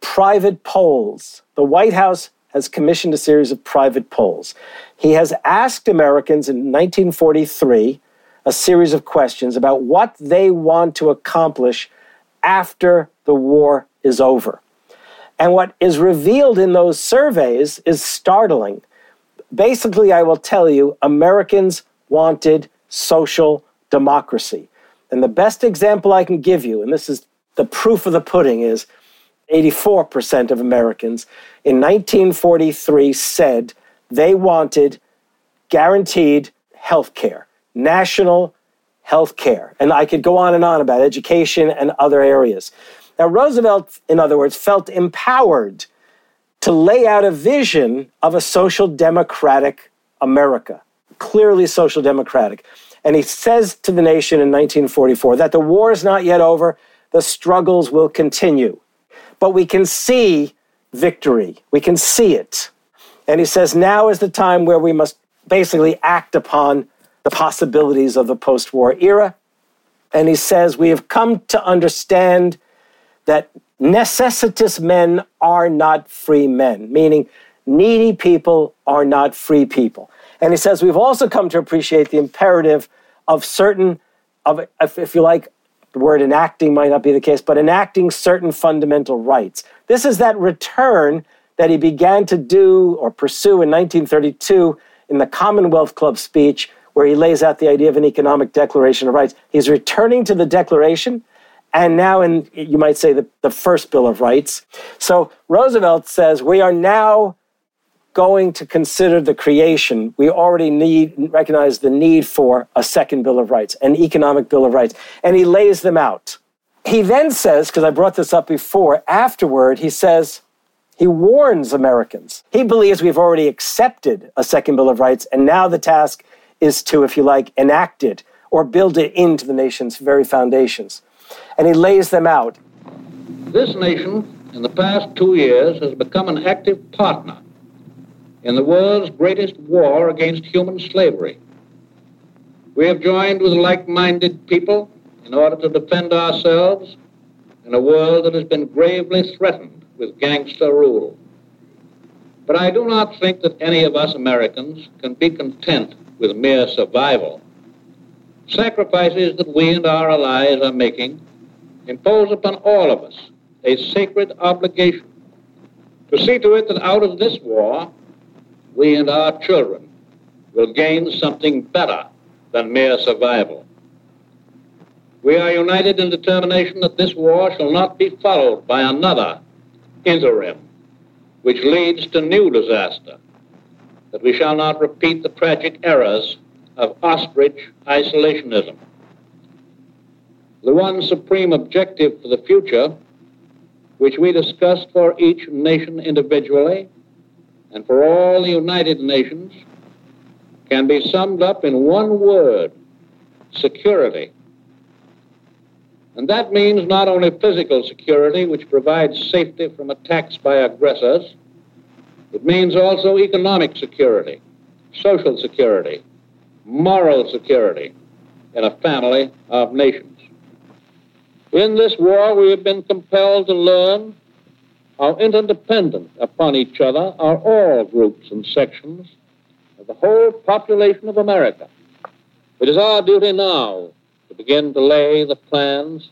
private polls. The White House has commissioned a series of private polls. He has asked Americans in 1943 a series of questions about what they want to accomplish after the war is over. And what is revealed in those surveys is startling. Basically, I will tell you, Americans wanted social democracy. And the best example I can give you, and this is the proof of the pudding, is 84% of Americans in 1943 said they wanted guaranteed health care, national health care. And I could go on and on about education and other areas. Now, Roosevelt, in other words, felt empowered to lay out a vision of a social democratic America, clearly social democratic. And he says to the nation in 1944 that the war is not yet over, the struggles will continue. But we can see victory, we can see it. And he says, now is the time where we must basically act upon the possibilities of the post war era. And he says, We have come to understand that necessitous men are not free men, meaning needy people are not free people. And he says, We've also come to appreciate the imperative of certain, of, if you like, the word enacting might not be the case, but enacting certain fundamental rights. This is that return that he began to do or pursue in 1932 in the Commonwealth Club speech, where he lays out the idea of an economic declaration of rights. He's returning to the declaration and now in you might say the, the first bill of rights so roosevelt says we are now going to consider the creation we already need recognize the need for a second bill of rights an economic bill of rights and he lays them out he then says because i brought this up before afterward he says he warns Americans. He believes we've already accepted a second Bill of Rights, and now the task is to, if you like, enact it or build it into the nation's very foundations. And he lays them out. This nation, in the past two years, has become an active partner in the world's greatest war against human slavery. We have joined with like minded people in order to defend ourselves in a world that has been gravely threatened with gangster rule. But I do not think that any of us Americans can be content with mere survival. Sacrifices that we and our allies are making impose upon all of us a sacred obligation to see to it that out of this war, we and our children will gain something better than mere survival. We are united in determination that this war shall not be followed by another interim, which leads to new disaster, that we shall not repeat the tragic errors of ostrich isolationism. The one supreme objective for the future, which we discussed for each nation individually and for all the United Nations, can be summed up in one word security. And that means not only physical security, which provides safety from attacks by aggressors, it means also economic security, social security, moral security in a family of nations. In this war, we have been compelled to learn how interdependent upon each other are all groups and sections of the whole population of America. It is our duty now to begin to lay the plans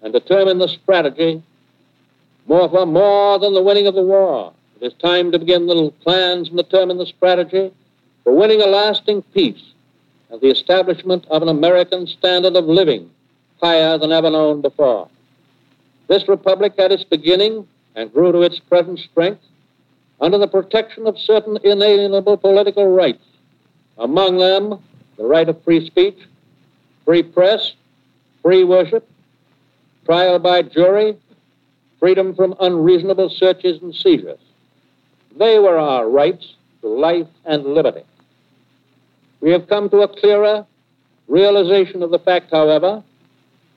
and determine the strategy more for more than the winning of the war. It is time to begin the plans and determine the strategy for winning a lasting peace and the establishment of an American standard of living higher than ever known before. This republic had its beginning and grew to its present strength under the protection of certain inalienable political rights, among them the right of free speech, free press, free worship, trial by jury, freedom from unreasonable searches and seizures. They were our rights to life and liberty. We have come to a clearer realization of the fact, however,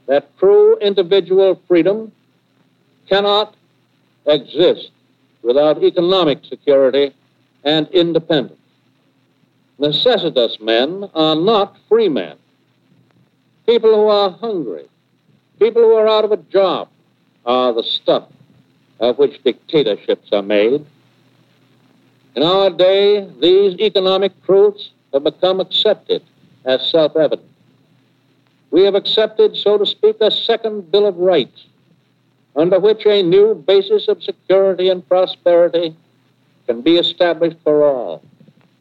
that true individual freedom cannot exist without economic security and independence. Necessitous men are not free men. People who are hungry, People who are out of a job are the stuff of which dictatorships are made. In our day, these economic truths have become accepted as self evident. We have accepted, so to speak, a second Bill of Rights, under which a new basis of security and prosperity can be established for all,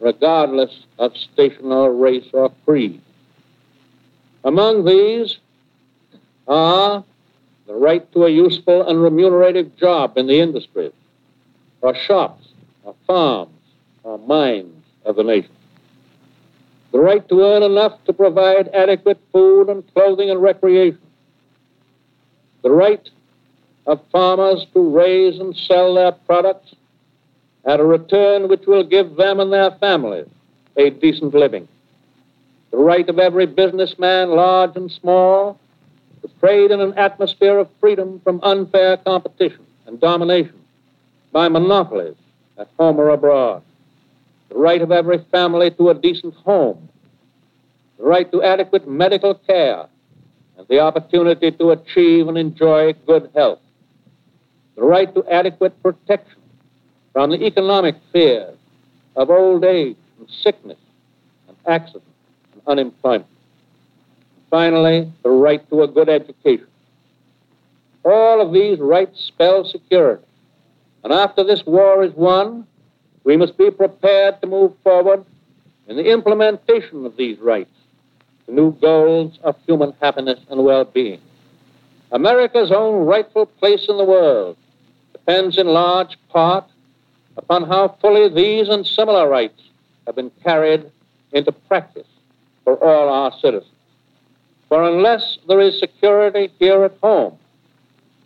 regardless of station or race or creed. Among these are the right to a useful and remunerative job in the industries, or shops, or farms, or mines of the nation. The right to earn enough to provide adequate food and clothing and recreation. The right of farmers to raise and sell their products at a return which will give them and their families a decent living. The right of every businessman, large and small, to trade in an atmosphere of freedom from unfair competition and domination by monopolies at home or abroad, the right of every family to a decent home, the right to adequate medical care, and the opportunity to achieve and enjoy good health, the right to adequate protection from the economic fears of old age and sickness and accident and unemployment. Finally, the right to a good education. All of these rights spell security. And after this war is won, we must be prepared to move forward in the implementation of these rights, the new goals of human happiness and well being. America's own rightful place in the world depends in large part upon how fully these and similar rights have been carried into practice for all our citizens. For unless there is security here at home,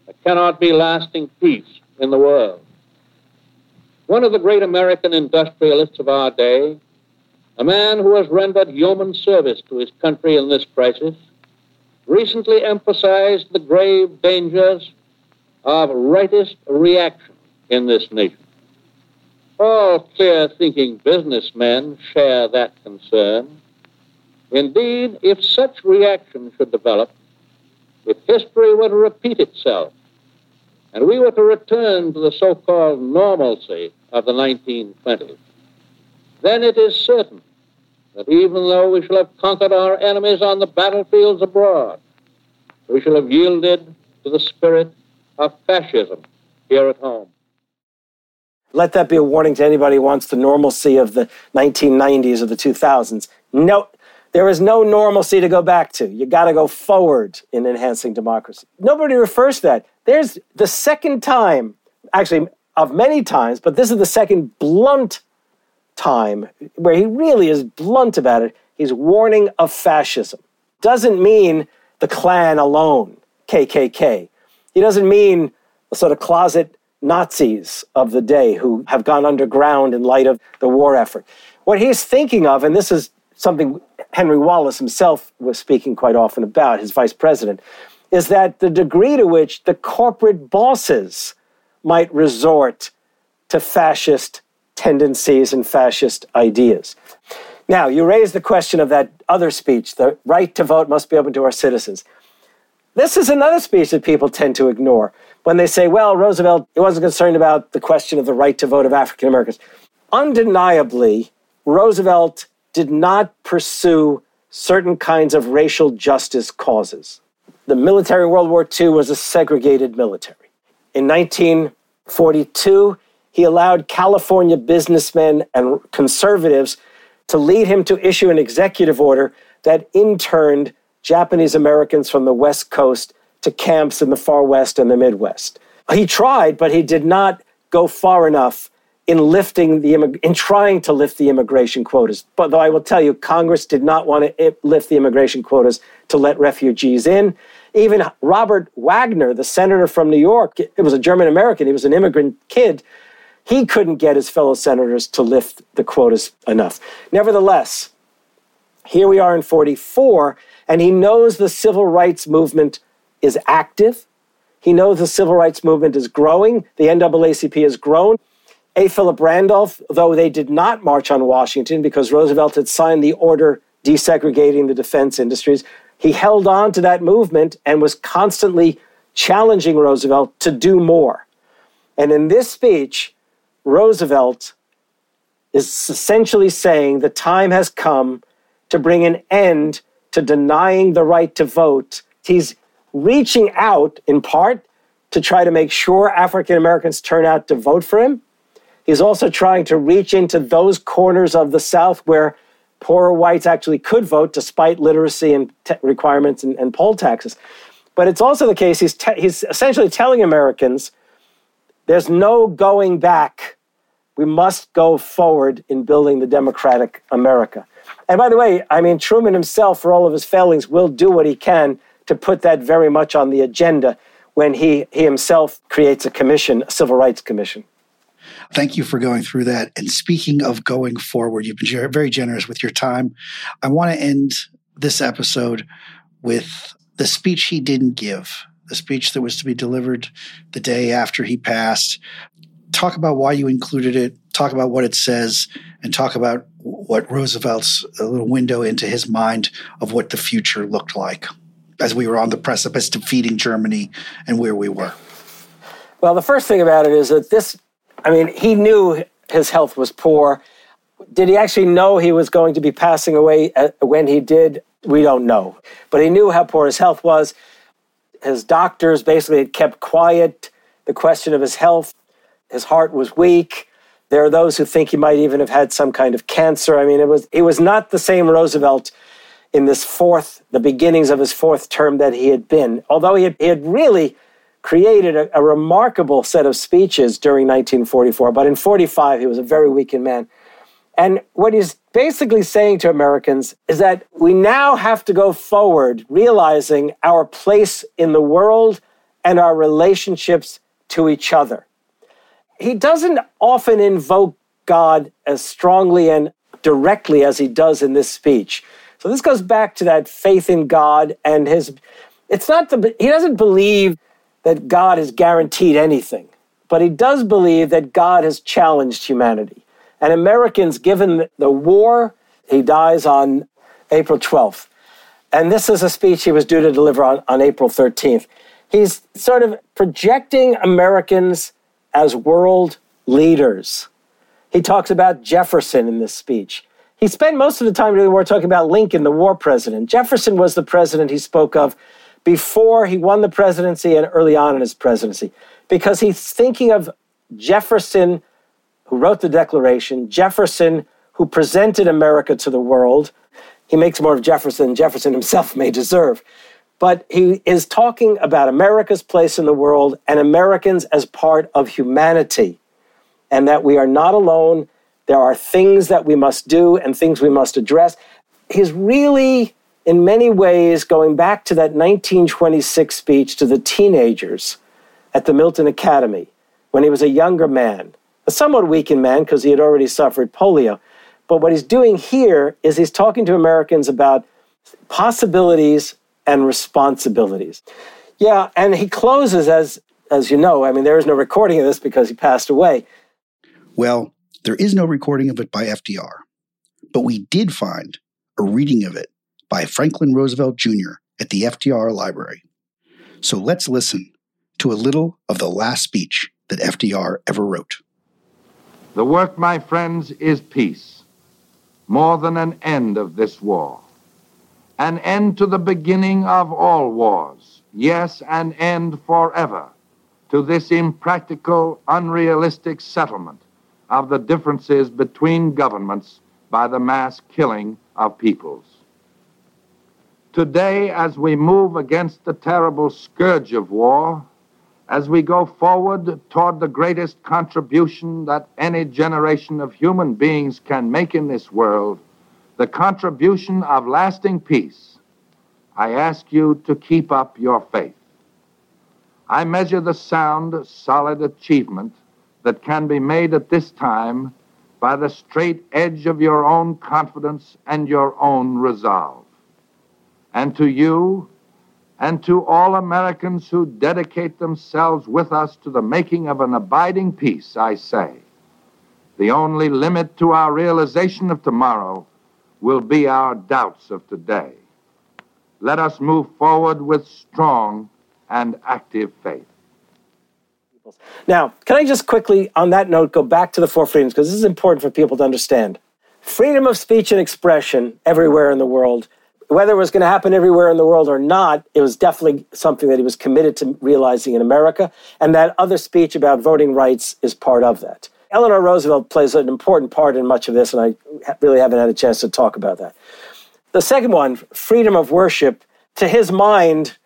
there cannot be lasting peace in the world. One of the great American industrialists of our day, a man who has rendered yeoman service to his country in this crisis, recently emphasized the grave dangers of rightist reaction in this nation. All clear thinking businessmen share that concern. Indeed, if such reaction should develop, if history were to repeat itself, and we were to return to the so called normalcy of the 1920s, then it is certain that even though we shall have conquered our enemies on the battlefields abroad, we shall have yielded to the spirit of fascism here at home. Let that be a warning to anybody who wants the normalcy of the 1990s or the 2000s. No, there is no normalcy to go back to. You got to go forward in enhancing democracy. Nobody refers to that. There's the second time, actually, of many times, but this is the second blunt time where he really is blunt about it. He's warning of fascism. Doesn't mean the Klan alone, KKK. He doesn't mean the sort of closet Nazis of the day who have gone underground in light of the war effort. What he's thinking of, and this is something Henry Wallace himself was speaking quite often about, his vice president, is that the degree to which the corporate bosses might resort to fascist tendencies and fascist ideas. Now, you raised the question of that other speech the right to vote must be open to our citizens. This is another speech that people tend to ignore when they say, well, Roosevelt he wasn't concerned about the question of the right to vote of African Americans. Undeniably, Roosevelt did not pursue certain kinds of racial justice causes. The military in World War II was a segregated military. In 1942, he allowed California businessmen and conservatives to lead him to issue an executive order that interned Japanese Americans from the West Coast to camps in the far West and the Midwest. He tried, but he did not go far enough in lifting the in trying to lift the immigration quotas. But though I will tell you, Congress did not want to eh, lift the immigration quotas to let refugees in. Even Robert Wagner, the senator from New York, it was a German American. He was an immigrant kid. He couldn't get his fellow senators to lift the quotas enough. Nevertheless, here we are in 44, and he knows the civil rights movement is active. He knows the civil rights movement is growing. The NAACP has grown. A. Philip Randolph, though they did not march on Washington because Roosevelt had signed the order desegregating the defense industries, he held on to that movement and was constantly challenging Roosevelt to do more. And in this speech, Roosevelt is essentially saying the time has come to bring an end to denying the right to vote. He's reaching out in part to try to make sure African Americans turn out to vote for him. He's also trying to reach into those corners of the South where poorer whites actually could vote despite literacy and requirements and, and, poll taxes. But it's also the case he's, te- he's essentially telling Americans there's no going back. We must go forward in building the democratic America. And by the way, I mean, Truman himself, for all of his failings, will do what he can to put that very much on the agenda when he, he himself creates a commission, a civil rights commission. Thank you for going through that. And speaking of going forward, you've been very generous with your time. I want to end this episode with the speech he didn't give, the speech that was to be delivered the day after he passed. Talk about why you included it, talk about what it says, and talk about what Roosevelt's a little window into his mind of what the future looked like as we were on the precipice defeating Germany and where we were. Well, the first thing about it is that this, I mean, he knew his health was poor. Did he actually know he was going to be passing away uh, when he did? We don't know. But he knew how poor his health was. His doctors basically had kept quiet the question of his health. His heart was weak. There are those who think he might even have had some kind of cancer. I mean, it was, it was not the same Roosevelt in this fourth, the beginnings of his fourth term that he had been. Although he had, he had really created a, a remarkable set of speeches during 1944, but in 45 he was a very weakened man. And what he's basically saying to Americans is that we now have to go forward realizing our place in the world and our relationships to each other. He doesn't often invoke God as strongly and directly as he does in this speech. So this goes back to that faith in God and his it's not the he doesn't believe that God has guaranteed anything, but he does believe that God has challenged humanity. And Americans, given the war, he dies on April 12th. And this is a speech he was due to deliver on, on April 13th. He's sort of projecting Americans as world leaders. He talks about Jefferson in this speech. He spent most of the time during the war talking about Lincoln, the war president. Jefferson was the president he spoke of before he won the presidency and early on in his presidency, because he's thinking of Jefferson who wrote the Declaration, Jefferson, who presented America to the world. He makes more of Jefferson than Jefferson himself may deserve. But he is talking about America's place in the world and Americans as part of humanity, and that we are not alone. There are things that we must do and things we must address. He's really, in many ways, going back to that 1926 speech to the teenagers at the Milton Academy when he was a younger man a somewhat weakened man because he had already suffered polio. But what he's doing here is he's talking to Americans about possibilities and responsibilities. Yeah, and he closes as as you know, I mean there is no recording of this because he passed away. Well, there is no recording of it by FDR, but we did find a reading of it by Franklin Roosevelt Jr. at the FDR Library. So let's listen to a little of the last speech that FDR ever wrote. The work, my friends, is peace, more than an end of this war. An end to the beginning of all wars. Yes, an end forever to this impractical, unrealistic settlement of the differences between governments by the mass killing of peoples. Today, as we move against the terrible scourge of war, as we go forward toward the greatest contribution that any generation of human beings can make in this world, the contribution of lasting peace, I ask you to keep up your faith. I measure the sound, solid achievement that can be made at this time by the straight edge of your own confidence and your own resolve. And to you, and to all Americans who dedicate themselves with us to the making of an abiding peace, I say, the only limit to our realization of tomorrow will be our doubts of today. Let us move forward with strong and active faith. Now, can I just quickly, on that note, go back to the four freedoms, because this is important for people to understand. Freedom of speech and expression everywhere in the world whether it was going to happen everywhere in the world or not, it was definitely something that he was committed to realizing in America. And that other speech about voting rights is part of that. Eleanor Roosevelt plays an important part in much of this, and I really haven't had a chance to talk about that. The second one, freedom of worship, to his mind,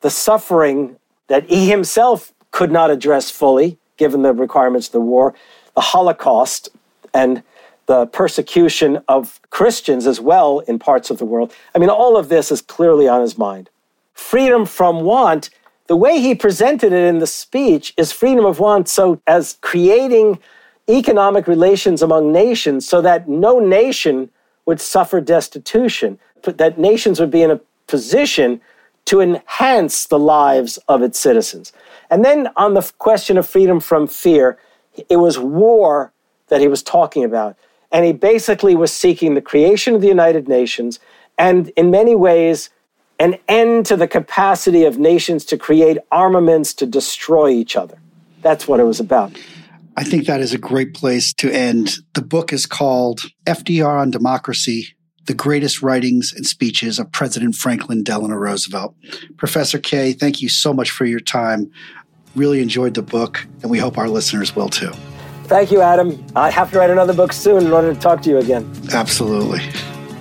the suffering that he himself could not address fully, given the requirements of the war, the Holocaust, and the persecution of Christians as well in parts of the world. I mean, all of this is clearly on his mind. Freedom from want, the way he presented it in the speech is freedom of want, so as creating economic relations among nations so that no nation would suffer destitution, that nations would be in a position to enhance the lives of its citizens. And then on the question of freedom from fear, It was war that he was talking about. And he basically was seeking the creation of the United Nations and, in many ways, an end to the capacity of nations to create armaments to destroy each other. That's what it was about. I think that is a great place to end. The book is called FDR on Democracy The Greatest Writings and Speeches of President Franklin Delano Roosevelt. Professor Kaye, thank you so much for your time. Really enjoyed the book, and we hope our listeners will too. Thank you, Adam. I have to write another book soon in order to talk to you again. Absolutely.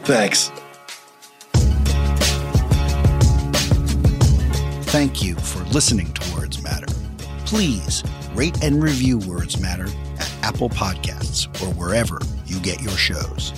Thanks. Thank you for listening to Words Matter. Please rate and review Words Matter at Apple Podcasts or wherever you get your shows.